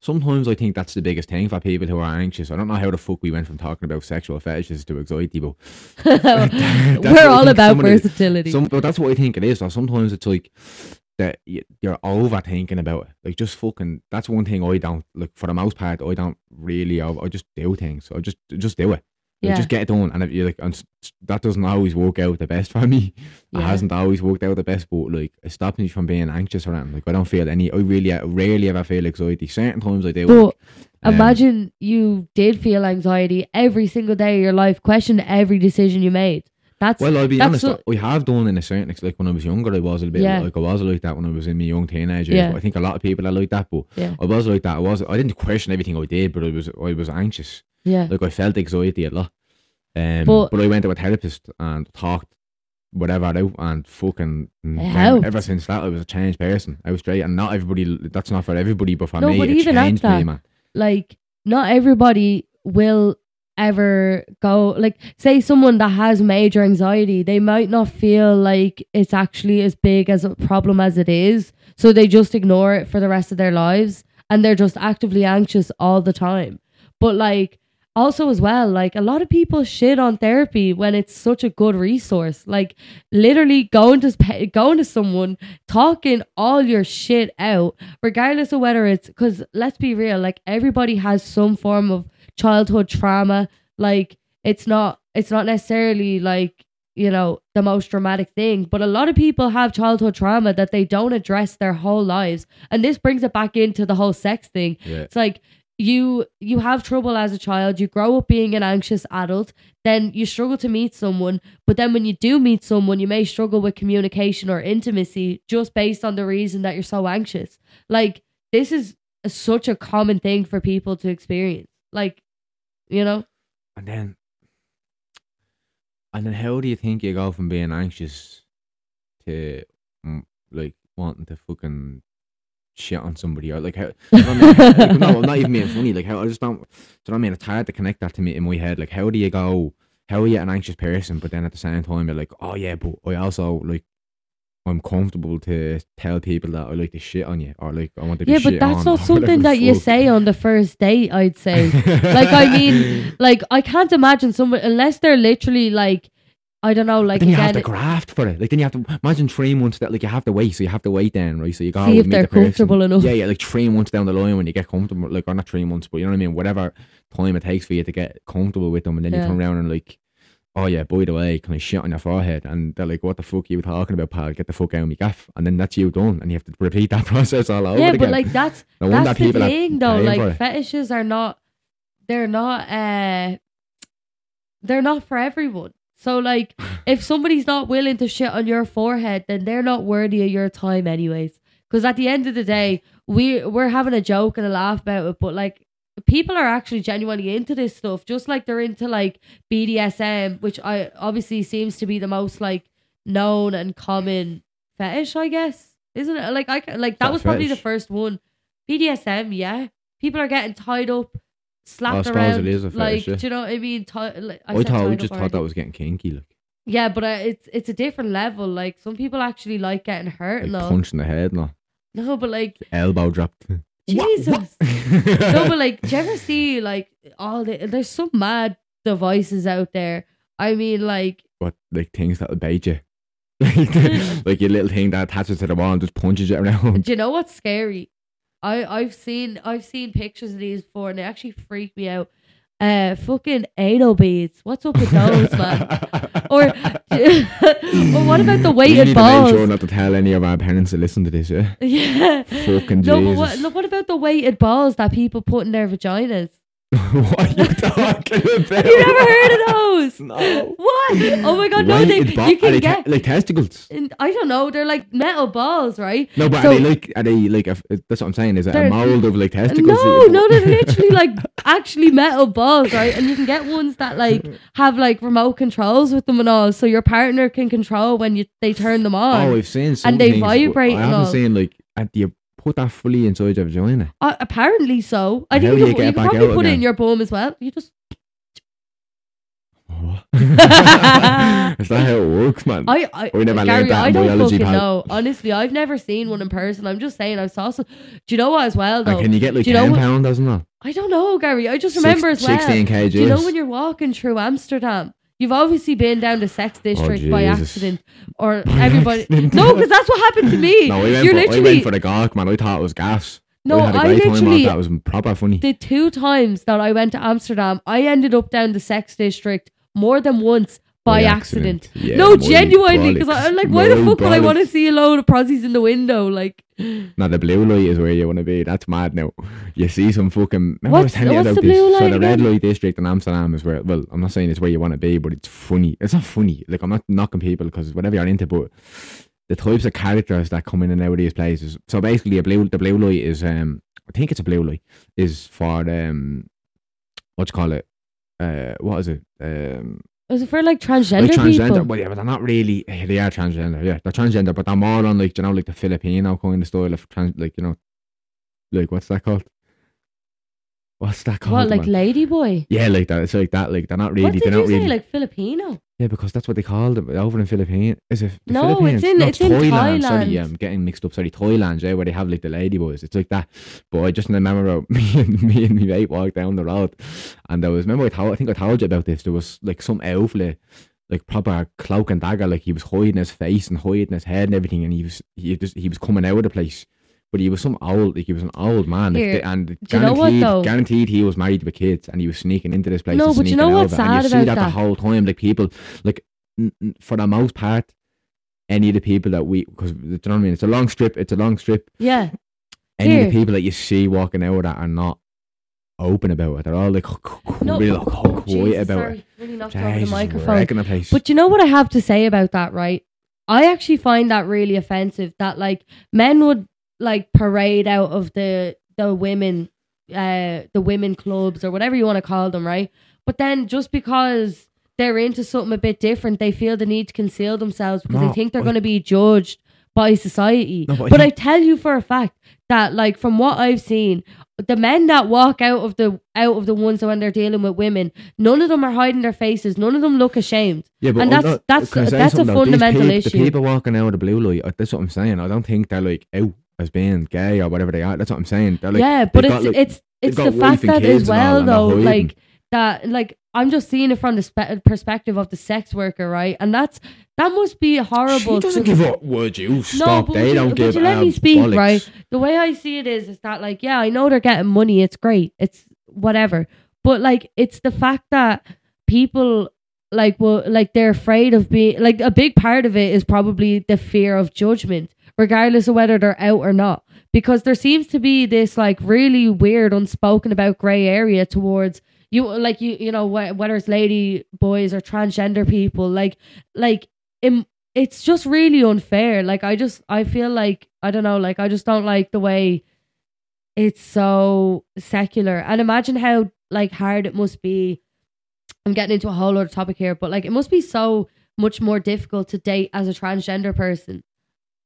sometimes I think that's the biggest thing for people who are anxious. I don't know how the fuck we went from talking about sexual fetishes to anxiety, but I We're all about some of the- versatility. some, but that's what I think it is. Or sometimes it's like that you're overthinking about it. Like just fucking. That's one thing I don't like. For the most part, I don't really. I, I just do things. I just just do it. Like, yeah. Just get it done, and if you like, and that doesn't always work out the best for me. It hasn't always worked out the best, but like it stops me from being anxious or anything. Like I don't feel any. I really, I rarely ever feel anxiety. Certain times I do. But like, um, Imagine you did feel anxiety every single day of your life, question every decision you made. That's Well, I'll be honest. I have done in a certain like when I was younger. I was a bit Yeah. like I was like that when I was in my young teenage years. Yeah. I think a lot of people are like that, but yeah, I was like that. I was. I didn't question everything I did, but I was. I was anxious. yeah, Like I felt anxiety a lot. Um, But- but, I went to a therapist and talked whatever out and fucking then ever since that I was a changed person. I was straight and not everybody that's not for everybody, but for No, me but it even changed me, man. like not everybody will ever go like say someone that has major anxiety they might not feel like it's actually as big as a problem as it is so they just ignore it for the rest of their lives and they're just actively anxious all the time. But like also as well like a lot of people shit on therapy when it's such a good resource. Like literally going to going to someone talking all your shit out regardless of whether it's because let's be real like everybody has some form of childhood trauma like it's not it's not necessarily like you know the most dramatic thing but a lot of people have childhood trauma that they don't address their whole lives and this brings it back into the whole sex thing. Yeah. it's like you you have trouble as a child you grow up being an anxious adult then you struggle to meet someone but then when you do meet someone you may struggle with communication or intimacy just based on the reason that you're so anxious. Like this is a, such a common thing for people to experience. Like you know And then and then how do you think you go from being anxious to like wanting to fucking shit on somebody or like how you know I mean? like, no, I'm not even being funny. Like how I just don't do you know what I mean? It's hard to connect that to me in my head. Like how do you go how are you an anxious person but then at the same time you're like, Oh yeah, but I also like I'm comfortable to tell people that I like to shit on you or like I want to be yeah but that's not something that you say on the first date i'd say like i mean like i can't imagine someone unless they're literally like i don't know like then you have to graft for it. Like then you have to imagine three months that like you have to wait, so you have to wait then, right? So you go See if they're the comfortable enough. Yeah, yeah, like three months down the line when you get comfortable, like or not three months, but you know what I mean. Whatever time it takes for you to get comfortable with them, and then Yeah. you turn around and like, oh yeah, by the way, can I shit on your forehead? And they're like, what the fuck are you talking about, pal? Get the fuck out of me gaff, and then that's you done, and you have to repeat that process all over yeah again. but like that's no that's the people are thing though like fetishes are not they're not uh they're not for everyone so like if somebody's not willing to shit on your forehead then they're not worthy of your time anyways because at the end of the day we we're having a joke and a laugh about it but like people are actually genuinely into this stuff just like they're into like bdsm which i obviously seems to be the most like known and common fetish i guess isn't it like i like that that was probably the first one BDSM, yeah. People are getting tied up, slapped around. it is a like, yeah. do you know what I mean? Ti- like, I, I, thought title just thought that was getting kinky, like, Yeah, but uh, it's it's a different level. Like some people actually like getting hurt. like no, punch in the head, no no, but like elbow dropped. Jesus. no, but like, do you ever see like all the? There's some mad devices out there. I mean, like, what like things that'll bait you. like, like your little thing that attaches to the wall and just punches you around. do you know what's scary? I I've seen I've seen pictures of these before, and they actually freak me out. Uh, fucking anal beads. What's up with those, man? Or, or what about the we weighted need balls? to make sure not to tell any of our parents to listen to this. Yeah, yeah. fucking No, but what, look, what about the weighted balls that people put in their vaginas? what are you talking about? You never heard of those? No. What? Oh my god, no! They, ba- you can they get. te- like testicles. and I don't know. They're like metal balls, right? No, but So- are they like are they like a, that's what I'm saying? Is it a They're- mold of like testicles? No, no, they're literally like actually metal balls, right? And you can get ones that like have like remote controls with them and all, so your partner can control when you they turn them on. Oh, I've seen some And they things, but vibrate I and haven't all. seen like at you put that fully inside your vagina? Uh, apparently so. I How think you, you can, you can probably put it in your bum as well. You just? Is that how it works, man? I, I We never learned Gary, that I don't fucking pal. know. Honestly, I've never seen one in person. I'm just saying I saw some. Do you know what as well though? and can you get like do you know ten what- pound, doesn't it? I don't know, Gary. I just remember Six- as well. Sixteen kgs. Do you know when you're walking through Amsterdam? You've obviously been down the sex oh, district by Oh, Jesus. accident, or everybody. no, because that's what happened to me. No, we went, you're for, literally went for the gawk, man. I thought it was gas. no. I had a I great time off literally that. Was proper funny. the two times that I went to Amsterdam, I ended up down the sex district more than once by, accident. Yeah, no, genuinely, because. I'm like, why the fuck would I want to see a load of prozzies in the window? Like, Now the blue light is where you want to be. That's mad. Now you see some fucking. Remember I was What's- telling you what's about the this. blue so the red light district in Amsterdam is where. Well, I'm not saying it's where you want to be, but it's funny. It's not funny. Like I'm not knocking people because whatever you're into, but the types of characters that come in and out of these places. So basically, a blue the blue light is um I think it's a blue light is for um what you call it uh what is it um was it for like transgender, like transgender, people? but yeah, but they're not really. They are transgender, yeah, they're transgender, but they're more on like you know, like the Filipino kind of style of trans, like you know, like what's that called? What's that called? What, like man? ladyboy? yeah, like that. It's like that. Like they're not really. what did they're you not say? really. Like Filipino? yeah, because that's what they called them over in Philippines. Is it the No, it's Philippines? in- it's in Sorry, Thailand. I'm getting mixed up. Sorry, Thailand. Yeah, where they have like the ladyboys. It's like that. But I just remember me and me and my mate walked down the road, and there was. Remember, I told. I think I told you about this. There was like some outfit like proper cloak and dagger, like he was hiding his face and hiding his head and everything, and he was he just he was coming out of the place. But he was some old, like he was an old man, like, Here, and you know what, guaranteed, though? guaranteed he was married with kids, and he was sneaking into this place. No, and but you sneaking know what's and you see about that, that? the whole time, like people, like n- n- for the most part, any of the people that we, because you know what I mean? It's a long strip. It's a long strip. Yeah. Any of Here. the people that you see walking out of that are not open about it. They're all like No, really oh, quiet Jesus, about sorry. it. Really knocked over the Jesus, microphone. wrecking the place. But you know what I have to say about that, right? I actually find that really offensive that like men would like parade out of the the women uh the women clubs or whatever you want to call them, right? But then just because they're into something a bit different, they feel the need to conceal themselves because No, they think they're going to be judged by society. No, but I but I tell you for a fact that like from what I've seen, the men that walk out of the out of the ones when they're dealing with women, none of them are hiding their faces. None of them look ashamed. Yeah, but And that's- not- that's- can that's a though? Fundamental peop- issue. The people walking out of the blue light, uh, that's what I'm saying. I don't think they're like out as being gay or whatever they are. That's what I'm saying. Like, yeah, but got, it's like- it's they've the fact that as well though, like that, like I'm just seeing it from the spe- perspective of the sex worker, right? And that's that must be horrible. She doesn't give up. Would you stop? but they would you- don't give you let me speak, bollocks. right? the way I see it is, is that like, yeah, I know they're getting money. It's great. It's whatever. But like, it's the fact that people like, well, like they're afraid of being like a big part of it is probably the fear of judgment, regardless of whether they're out or not. Because there seems to be this like really weird, unspoken about gray area towards you, like you, you know, wh- whether it's lady boys or transgender people, like, like, it's just really unfair. Like I just I feel like I don't know, like I just don't like the way it's so secular. And imagine how like hard it must be. I'm getting into a whole other topic here, but like it must be so much more difficult to date as a transgender person.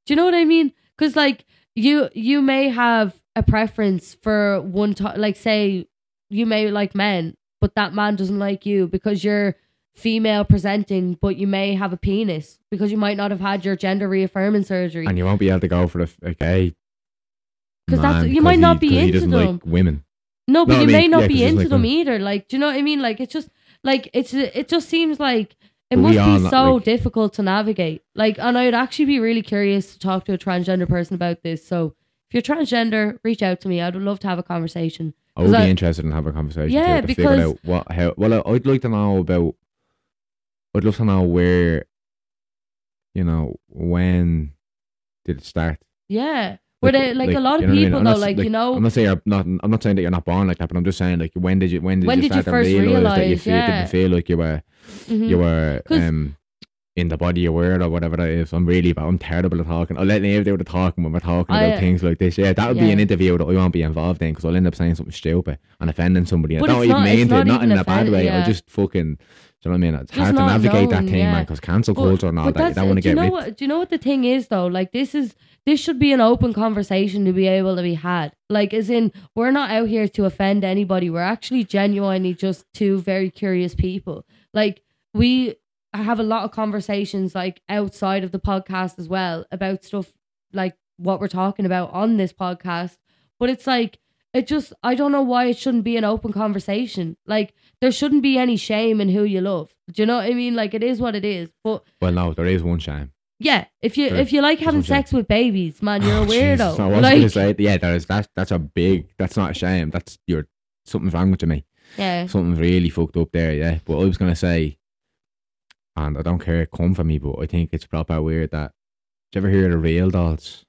Do you know what I mean? Because like you you may have a preference for one to- like say you may like men, but that man doesn't like you because you're female presenting, but you may have a penis because you might not have had your gender reaffirming surgery. and you won't be able to go for f- a gay 'Cause that's- you might not be he into doesn't them. like women. No, but No, I you mean, may not yeah, be into like them either. Like, do you know what I mean? Like, it's just like it's it just seems like it must be so like- difficult to navigate. Like, and I'd actually be really curious to talk to a transgender person about this. So, if you're transgender, reach out to me. I'd love to have a conversation. I would be I- interested in having a conversation Yeah, to figure because- out what how well I'd like to know about I'd love to know where you know when did it start Yeah, where they like, a lot you of know what I mean? people though, not s- like, you know, I'm not saying you're not I'm not saying that you're not born like that but I'm just saying like when did you when did When you did you start to first realize, that you feel, Yeah. didn't feel like you were mhm. you were um in the body you were or whatever that is. I'm really bad. I'm terrible at talking. I'll let Niamh do the talking when we're talking I- about things like this. Yeah, that would be an interview that I won't be involved in because I'll end up saying something stupid and offending somebody. But I don't even not- mean to, not not, in a bad way. yeah. I just fucking, do you know what I mean? It's Just hard to not navigate that knowing, thing, yeah. man, because cancel But- culture and all but that, you that's- don't want to do you get know ripped. what? Do you know what the thing is though? Like this is this should be an open conversation to be able to be had. Like as in, we're not out here to offend anybody. We're actually genuinely just two very curious people. Like we have a lot of conversations like outside of the podcast as well about stuff like what we're talking about on this podcast. But it's like it just I don't know why it shouldn't be an open conversation. Like there shouldn't be any shame in who you love. Do you know what I mean? Like it is what it is. But Well, no, there is one shame. yeah, if you There- if you like having shame. sex with babies, man, you're a Oh, weirdo. Jesus, I was like, to say, yeah, there is that. That's a big. That's not a shame. That's you're something's wrong with you, mate. yeah, Something's really fucked up there. Yeah, but I was going to say, and I don't care come for me, but I think it's proper weird that. Did you ever hear of the real dolls?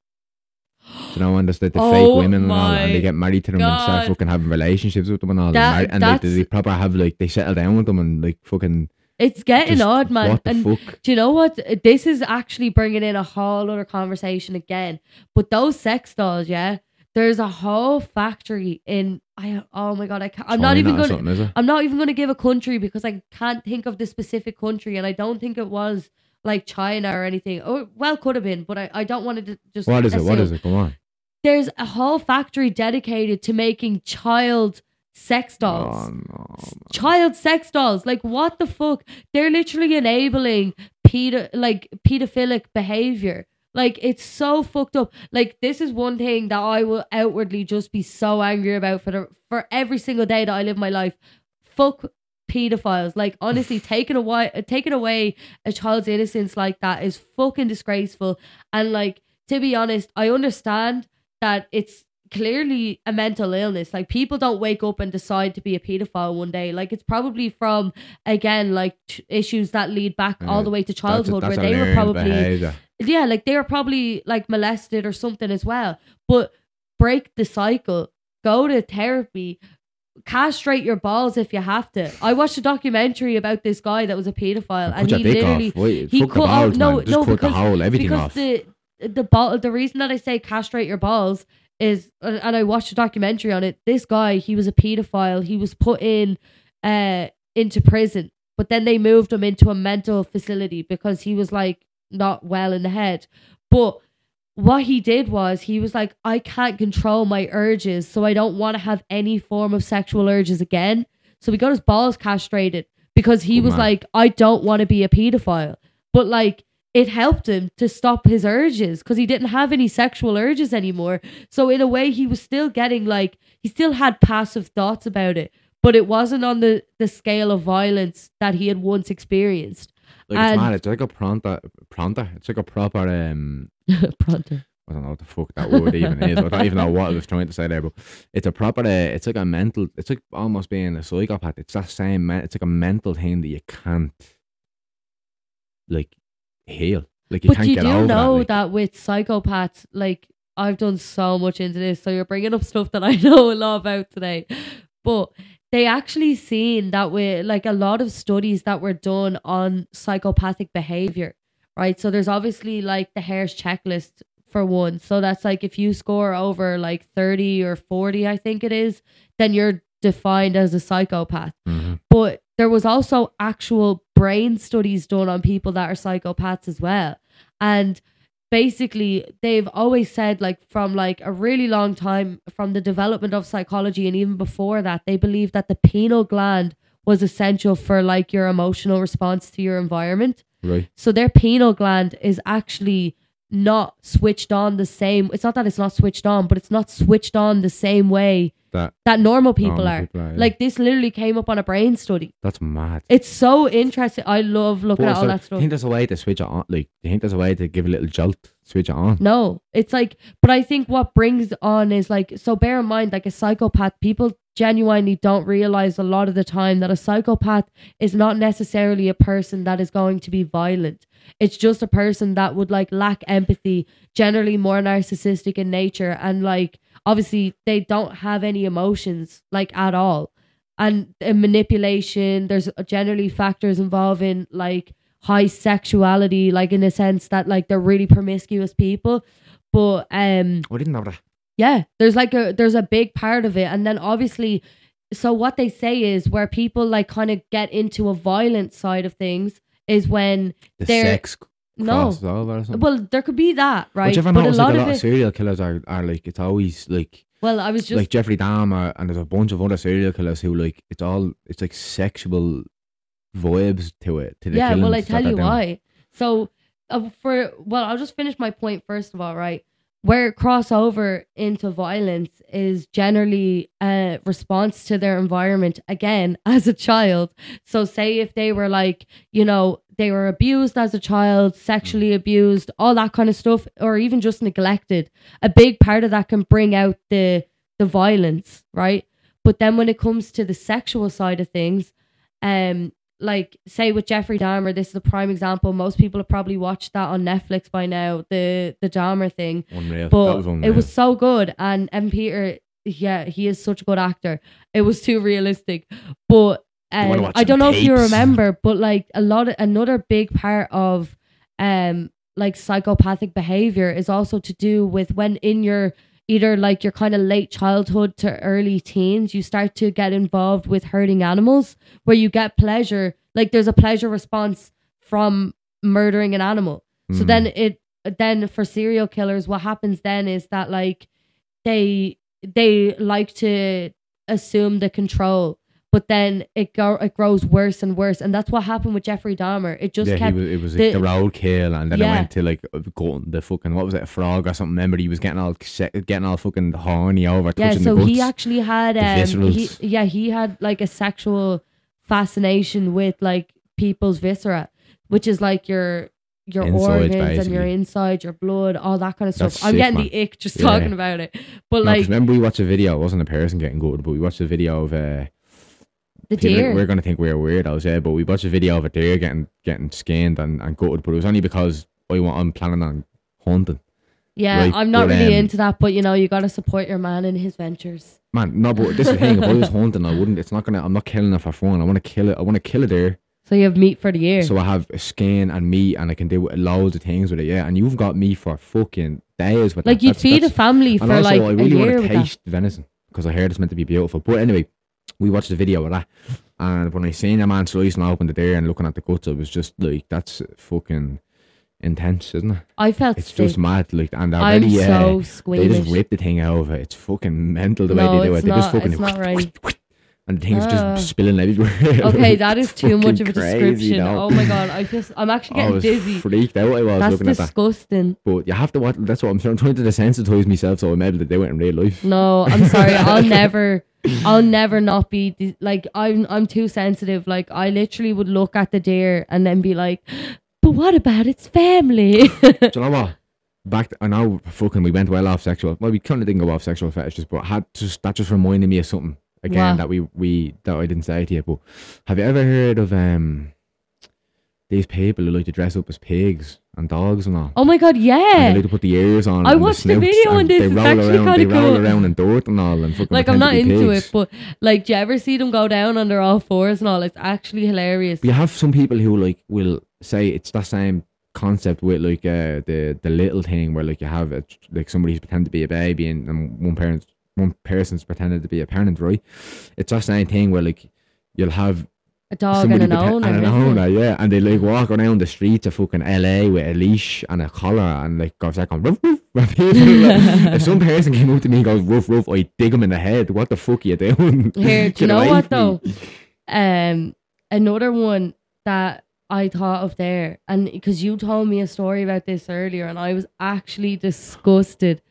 Do you know when there's the, the oh fake Oh women and all, and they get married to them and start God. fucking having relationships with them and all, That- and, mar- and like, that's- they proper have like they settle down with them and like fucking. it's getting just, odd, man. What the and fuck? do you know what? This is actually bringing in a whole other conversation again. But those sex dolls, yeah, there's a whole factory in. I oh my god, I can't, I'm not even going. to something, is it? I'm not even going to give a country because I can't think of the specific country, and I don't think it was like China or anything. Or well, could have been, but I, I don't want to just. What is it? What is it? Come on. There's a whole factory dedicated to making child sex oh, dolls. Oh no. Child sex dolls. Like what the fuck? They're literally enabling pedo like pedophilic behavior. Like it's so fucked up. Like this is one thing that I will outwardly just be so angry about for the for every single day that I live my life. Fuck pedophiles. Like honestly, taking away taking away a child's innocence like that is fucking disgraceful. And like to be honest, I understand that it's clearly a mental illness. Like people don't wake up and decide to be a pedophile one day. Like it's probably from again like t- issues that lead back all the way to That's a- childhood that's where they were probably behaviour. yeah, like they were probably like molested or something as well. But break the cycle. Go to therapy. Castrate your balls if you have to. I watched a documentary about this guy that was a pedophile, and he literally. Wait, he the cut off- balls, no, man. Just no, the because- whole everything because off. the the ball the reason that I say castrate your balls is and and I watched a documentary on it. This guy, he was a pedophile. He was put in uh into prison, but then they moved him into a mental facility because he was like not well in the head. But what he did was he was like, I can't control my urges, so I don't want to have any form of sexual urges again. So he got his balls castrated because he Good was man. like, I don't want to be a pedophile. But like it helped him to stop his urges because he didn't have any sexual urges anymore. So in a way, he was still getting like he still had passive thoughts about it, but it wasn't on the the scale of violence that he had once experienced. Like it's mad. It's like a pronta, pronta. It's like a proper um. Pronto. I don't know what the fuck that word even is. I don't even know what I was trying to say there, but it's a proper. Uh, it's like a mental. It's like almost being a psychopath. It's that same. Me- it's like a mental thing that you can't like heal. Like you But can't you get do over know that. that, with psychopaths, like I've done so much into this, so you're bringing up stuff that I know a lot about today. But they actually seen that with like a lot of studies that were done on psychopathic behavior, right? So there's obviously like the Hare's checklist for one. So that's like if you score over like 30 or 40, I think it is, then you're defined as a psychopath Mhm. but there was also actual brain studies done on people that are psychopaths as well and basically they've always said like from like a really long time from the development of psychology and even before that they believe that the pineal gland was essential for like your emotional response to your environment Right. so their pineal gland is actually not switched on the same it's not that it's not switched on but it's not switched on the same way That that normal people normal are people are, yeah. like this literally came up on a brain study that's mad. it's so interesting i love looking But at all that do stuff you think there's a way to switch it on? Like, do you think there's a way to give a little jolt, switch it on? No, it's like, but I think what brings on is like, so bear in mind, like a psychopath, people genuinely don't realize a lot of the time that a psychopath is not necessarily a person that is going to be violent. It's just a person that would like lack empathy, generally more narcissistic in nature, and like obviously they don't have any emotions like at all. And manipulation, there's generally factors involving like high sexuality, like in a sense that like they're really promiscuous people. But um I didn't know that. Yeah, there's like a there's a big part of it. And then obviously so what they say is where people like kind of get into a violent side of things is when The They're- sex no over or something. well there could be that, right? Which but a lot like, a of lot of it serial killers are, are like, it's always like, well, I was just like Jeffrey Dahmer, and there's a bunch of other serial killers who like, it's all, it's like sexual vibes to it. To the yeah well i tell you why so uh, for well i'll just finish my point first of all right where it cross over into violence is generally a response to their environment again as a child. So say if they were like you know they were abused as a child sexually abused all that kind of stuff or even just neglected a big part of that can bring out the the violence right? But then when it comes to the sexual side of things um like say with Jeffrey Dahmer, this is a prime example. Most people have probably watched that on Netflix by now, the the Dahmer thing. Unreal. But was it was so good, and Evan Peter, yeah, he is such a good actor. It was too realistic, but um, I don't know if you remember, but like a lot of another big part of um like psychopathic behavior is also to do with when in your either like your kind of late childhood to early teens, you start to get involved with hurting animals where you get pleasure. Like there's a pleasure response from murdering an animal. So Mm. then it then for serial killers, what happens then is that like they they like to assume the control, but then it go it grows worse and worse, and that's what happened with Jeffrey Dahmer. It just yeah, kept was, it was the- like the roadkill, and then Yeah. I went to like uh, the fucking what was it, a frog or something. Remember, he was getting all getting all fucking horny over yeah. touching So the guts. he actually had um he, yeah he had like a sexual fascination with like people's viscera, which is like your your Insides, organs and your basically. inside, your blood, all that kind of stuff. That's I'm sick, getting man. the ick just Yeah. talking about it. But No, like remember we watched a video. It wasn't a person getting good, but we watched a video of uh, the deer. We're gonna think we're weirdos, yeah. But we watched a video of a deer getting getting skinned and, and gutted, but it was only because I want I'm planning on hunting. Yeah, Right, I'm not but, really um, into that, but you know, you got to support your man in his ventures. Man, no, but this is the thing. If I was hunting, I wouldn't. It's not gonna. I'm not killing it for fun. I want to kill it. I want to kill it there. So you have meat for the year. So I have a skin and meat, and I can do loads of things with it. Yeah, and you've got me for fucking days with like that. you'd That's- feed a family for also, like I a really year want to taste venison because I heard it's meant to be beautiful. But anyway, we watched the video of that, and when I seen a man slicing open the deer and looking at the guts, it was just like that's fucking intense, isn't it? I felt It's sick. just mad. Like, and they're I'm uh, so they just rip the thing out of it. It's fucking mental the No, way they do it. They just not- fucking it's not right. and the thing's Ah. just spilling everywhere. okay, that is too much of a description. though. Oh my god, I just I'm actually I getting was dizzy. freaked out. I was That's looking at that. disgusting. But you have to watch. That's what I'm. I'm trying to desensitize myself so I'm able to do it in real life. No, I'm sorry. I'll never I'll never not be de- like I'm I'm too sensitive. Like I literally would look at the deer and then be like, "But what about its family?" Do you know what? Back, to, I know, fucking, we went well off sexual. Well, we kind of didn't go off sexual fetishes, but had just that just reminded me of something again that we we that I didn't say to you. But have you ever heard of um these people who like to dress up as pigs and dogs and all? oh my god, And yeah. they like to put the ears on. I watched the snouts video on and this, They it's roll actually around. They roll cool. around in dirt and all, and fucking Like I'm not into pigs. it, but like, do you ever see them go down under all fours and all? It's actually hilarious. But you have some people who like will say it's the same concept with like uh, the the little thing where like you have a, like somebody's pretending to be a baby and, and one parent one person's pretending to be a parent, right? It's that same thing where like you'll have A dog and an owner. and an owner, yeah, and they like walk around the streets of fucking LA with a leash and a collar and like goes like going, roof, roof. if some person came up to me and goes roof roof, I dig him in the head. What the fuck are you doing? Here, do you know what though? Um, another one that I thought of there, and because you told me a story about this earlier, and I was actually disgusted.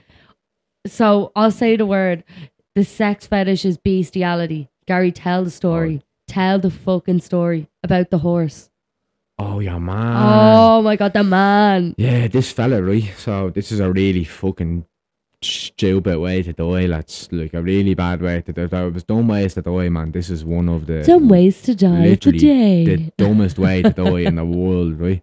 So I'll say the word: the sex fetish is bestiality. Gary, tell the story. Tell the fucking story about the horse. Oh yeah, oh man. oh my god, the man. Yeah, this fella, right? So this is a really fucking stupid way to die, That's Like a really bad way to die. It was dumb ways to die, man, this is one of the dumb ways to die today. the dumbest way to die in the world, right?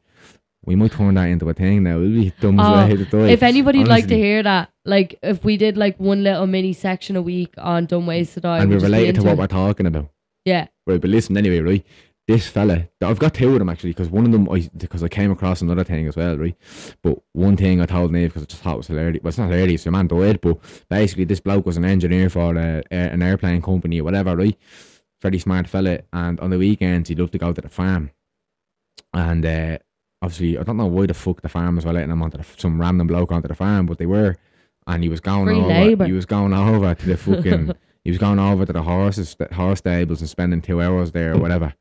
We might turn that into a thing now. It'll be the dumbest Oh, way to die. if anybody'd like to hear that, like if we did like one little mini section a week on dumb ways to die, and we're we'd just be related to what we're talking about. yeah. Right, but listen anyway, right? This fella, I've got two of them actually, because one of them, I because I came across another thing as well, right? But one thing I told Niamh because I just thought it was hilarious. Well, it's not hilarious, your man died, but basically this bloke was an engineer for uh, an airplane company or whatever, right? Very smart fella, and on the weekends he loved to go to the farm, and uh, obviously I don't know why the fuck the farmers were letting him onto the, some random bloke onto the farm, but they were, and he was going Free over, labour. he was going over to the fucking. He was going over to the horses, horse stables, and spending two hours there or whatever.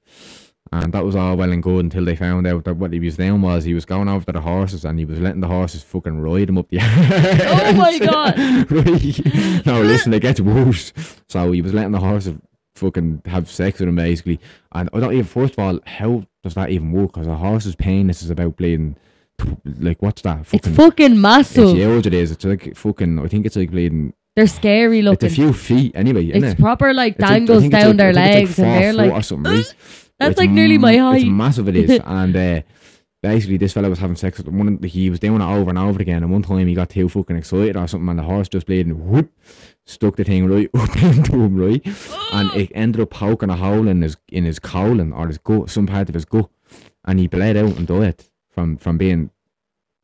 And that was all well and good until they found out that what he was doing was he was going over to the horses and he was letting the horses fucking ride him up the Oh my God. No, listen, it gets worse. So he was letting the horses fucking have sex with him basically. And I don't even, first of all, how does that even work? Because a horse's penis is about bleeding, like, what's that? It's Fucking, fucking it's massive. huge, it is. It's like fucking, I think it's like bleeding, They're scary looking. it's a few feet anyway, isn't It's it? proper like like- dangles think down like- their legs it's and they're foot like that's It's like nearly my height. It's massive, it is. and uh, basically, this fella was having sex with one. Of the, he was doing it over and over again. And one time, he got too fucking excited or something, and the horse just bleeding. Whoop, stuck the thing right up into him, right, and it ended up poking a hole in his in his colon or his gut, some part of his gut, and he bled out and died from from being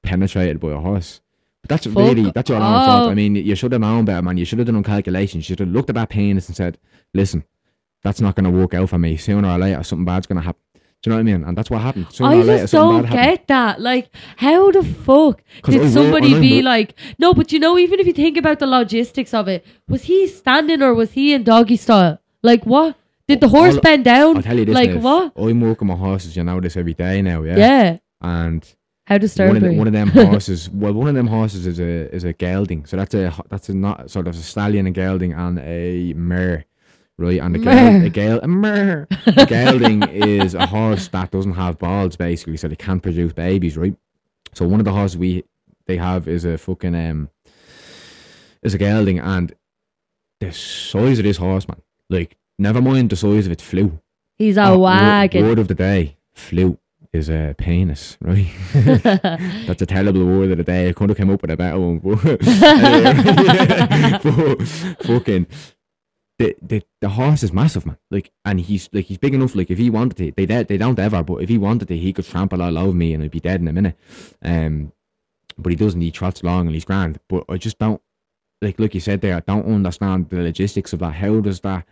penetrated by a horse. But that's Fuck really that's your own fault. I mean, you should have known better, man. You should have done calculations. You should have looked at that penis and said, "Listen, that's not going to work out for me. Sooner or later, something bad's going to happen." Do you know what I mean? And that's what happened. Sooner I or later, just don't get that. Like, how the fuck did somebody be like, no, but you know, even if you think about the logistics of it, was he standing or was he in doggy style? Like, what? Did the horse All- bend down? I'll tell you this. like, Niv, what? I'm working with horses. You know this every day now. Yeah. Yeah. And How one disturbing. of, the, one of them horses. well, one of them horses is a is a gelding. So that's a that's a not sort of a stallion, a gelding, and a mare. Right, and the Mare. gel, a gel, a mare. A gelding is a horse that doesn't have balls, basically, so they can't produce babies, right? So one of the horses we they have is a fucking um is a gelding, and the size of this horse, man, like never mind the size of its flu. He's a word- wagon. Word of the day, flu is a penis, right? That's a terrible word of the day. I could have come up with a better one, but, but fucking the, the the horse is massive, man. Like, and he's like he's big enough. Like, if he wanted to, they de- they don't ever, but if he wanted to, he could trample all over me and I'd be dead in a minute. Um, but he doesn't. He trots along and he's grand. But I just don't like like you said there. I don't understand the logistics of that. How does that?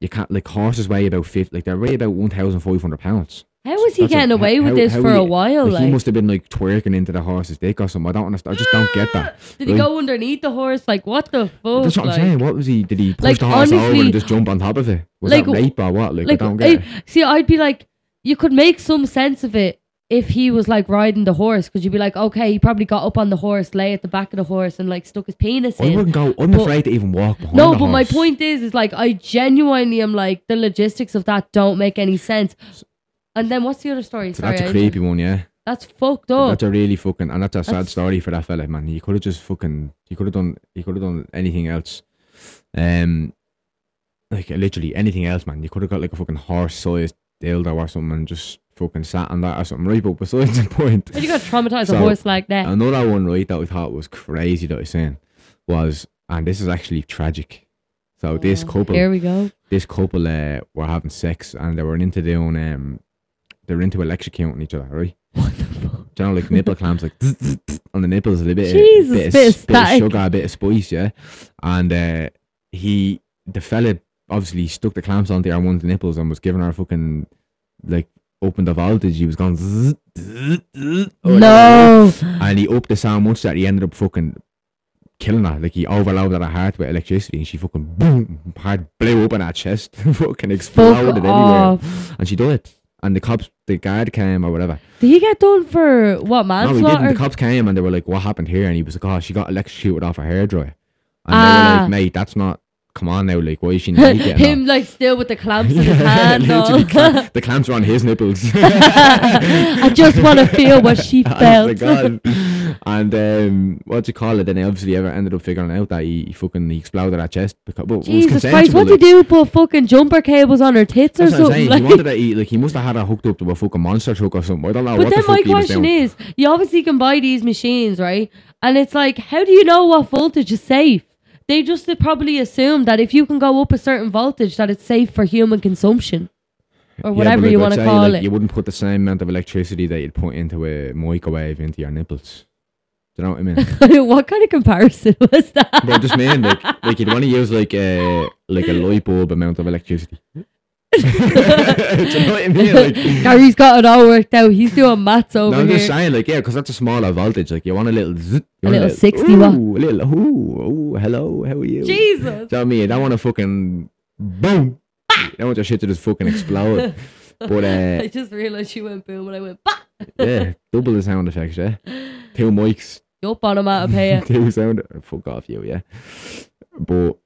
You can't like horses weigh about fifty. Like they weigh about one thousand five hundred pounds. How was he That's getting away with this how for he- a while? Like, Like, he must have been like twerking into the horse's dick or something. I don't understand. I just don't get that. did he go underneath the horse? Like, what the fuck? That's what I'm saying. What was he? Did he push Like, the horse over and just jump on top of it? Was Like, that rape or what? Like, I don't get it. See, I'd be like, you could make some sense of it if he was like riding the horse, because you'd be like, okay, he probably got up on the horse, lay at the back of the horse, and like stuck his penis I in. I wouldn't go. I'm But- afraid to even walk behind No, but my point is, is like I genuinely am like the logistics of that don't make any sense. And then what's the other story? So Sorry, that's a creepy one, yeah. That's fucked up. That's a really fucking, and that's a sad That's- story for that fella, man. He could have just fucking, he could have done, he could have done anything else. Um, like literally anything else, man. You could have got like a fucking horse-sized dildo or something and just fucking sat on that or something, right? But besides the point, But you got to traumatize a So, horse like that. Another one, right, that I thought was crazy that I seen was, and this is actually tragic. So this Oh, couple, Here we go. this couple, uh, were having sex and they were into doing, um, they were into electrocuting each other, right? What the fuck? Do you know, like nipple clamps, like on the nipples, a little bit, Jesus, of, bit, of bit of sugar, a bit of spice, yeah. And uh, he, the fella, obviously stuck the clamps onto her one's nipples and was giving her fucking like opened the voltage. He was going zzz, zzz, zzz. No. and he upped the sound much that he ended up fucking killing her. Like he overloaded her heart with electricity, and she fucking boom, heart blew up in her chest, fucking exploded Fuck everywhere, off. and she died. And the cops, the guard came or whatever. Did he get done for what No, he didn't. manslaughter? The cops came and they were like, "What happened here?" And he was like, "Oh, she got electrocuted off her hairdryer." And they Ah. were like, "Mate, that's not. Come on now, like, why is she naked?" and all?" Him like still with the clamps in his hand. The clamps are on his nipples. I just want to feel what she Oh felt. god! And um, what do you call it? Then he obviously ever ended up figuring out that he, he fucking he exploded her chest because well, it was Jesus Christ, what did he do? Put fucking jumper cables on her tits or That's what something? saying. He Like, wanted to eat, like he must have had her hooked up to a fucking monster truck or something. I don't know but then the my question is, you obviously can buy these machines, right? And it's like, how do you know what voltage is safe? They just probably assume that if you can go up a certain voltage, that it's safe for human consumption, or whatever you want to call like, it. You wouldn't put the same amount of electricity that you'd put into a microwave into your nipples. Do you know what I mean? what kind of comparison was that? but I just mean like like you'd want to use like a like a light bulb amount of electricity. Do you know what I mean? Like, Gary's got it all worked out. He's doing maths no, over I'm here. just saying, like, yeah, because that's a smaller voltage. Like, you want a little, zzz, you A want little 60 ooh, watt. a little, ooh, ooh, hello, how are you? Do Jesus. you know what I mean? You don't want to fucking boom. I don't want your shit to just fucking explode. But uh, I just realised you went boom and I went, bah! yeah, double the sound effects, yeah. Two mics, You up on out of pay. two sound. Fuck off you, yeah. But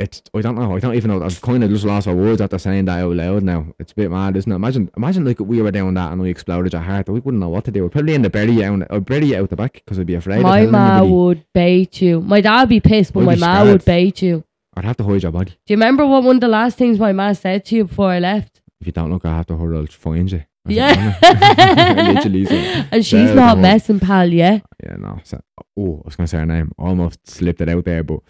it's I don't know. I don't even know. I've kind of just lost my words after saying that out loud. Now it's a bit mad, isn't it? Imagine, imagine like we were doing that and we exploded your heart. We wouldn't know what to do. We'd probably end up bury you out. I'd bury you out the back because I'd be afraid. My ma anybody. would bait you. My dad would be pissed, but I'd my ma would bait you. I'd have to hide your body. Do you remember what one of the last things my ma said to you before I left? If you don't look, I have to hurry. I'll find you. I Yeah. Literally. So, and she's not messing, pal, yeah? yeah, no. So, oh, I was gonna say her name. Almost slipped it out there, but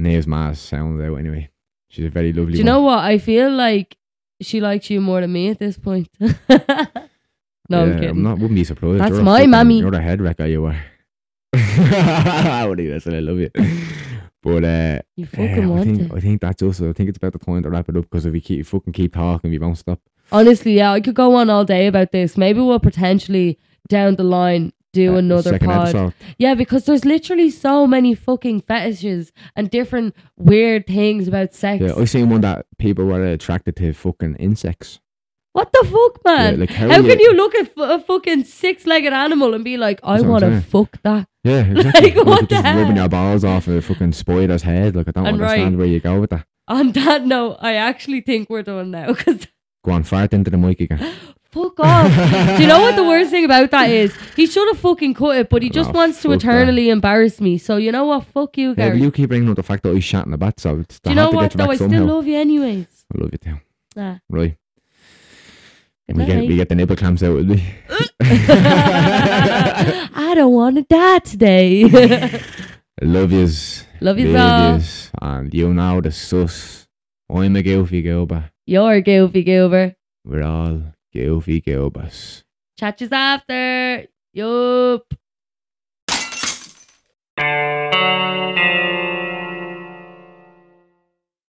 Niamh's Ma's sounds out anyway. She's a very lovely. Do you know what? I feel like she likes you more than me at this point. no, I'm kidding. not. Wouldn't be surprised. That's You're my fucking- mammy. You're a head wrecker. You are. I would listen. I love you. But uh, you fucking I want think it. I think that's us. I think it's about the time to wrap it up because if we keep fucking keep talking, we won't stop. Honestly, yeah, I could go on all day about this. Maybe we'll potentially down the line do Uh, another pod. episode. Yeah, because there's literally so many fucking fetishes and different weird things about sex. Yeah, I seen one that people were attracted to fucking insects. what the fuck, man? Yeah, like how, How you- can you look at f- a fucking six-legged animal and be like, I That's what I'm want to fuck that? Yeah, exactly. Like, what you're just the hell? rubbing your balls off a fucking spider's head. Like I don't And understand right. where you go with that. On that note, I actually think we're done now because Go on, fart into the mic again. fuck off. Do you know what the worst thing about that is? He should have fucking cut it, but he just Oh, wants to fuck eternally embarrass me. So you know what? Fuck you, Yeah, Gary. but you keep bringing up the fact that I shat in the bat, so it's Do you know what though? I get still love you anyways. I love you too. Nah. Right. Good We get night. we get the nipple clamps out with me. I don't want to die today. Love yous. Love you all. yous. And you know the sus. I'm a goofy Gilbert. You're Goofy Gilbert. We're all goofy Gilberts. Chat yous after. Yup.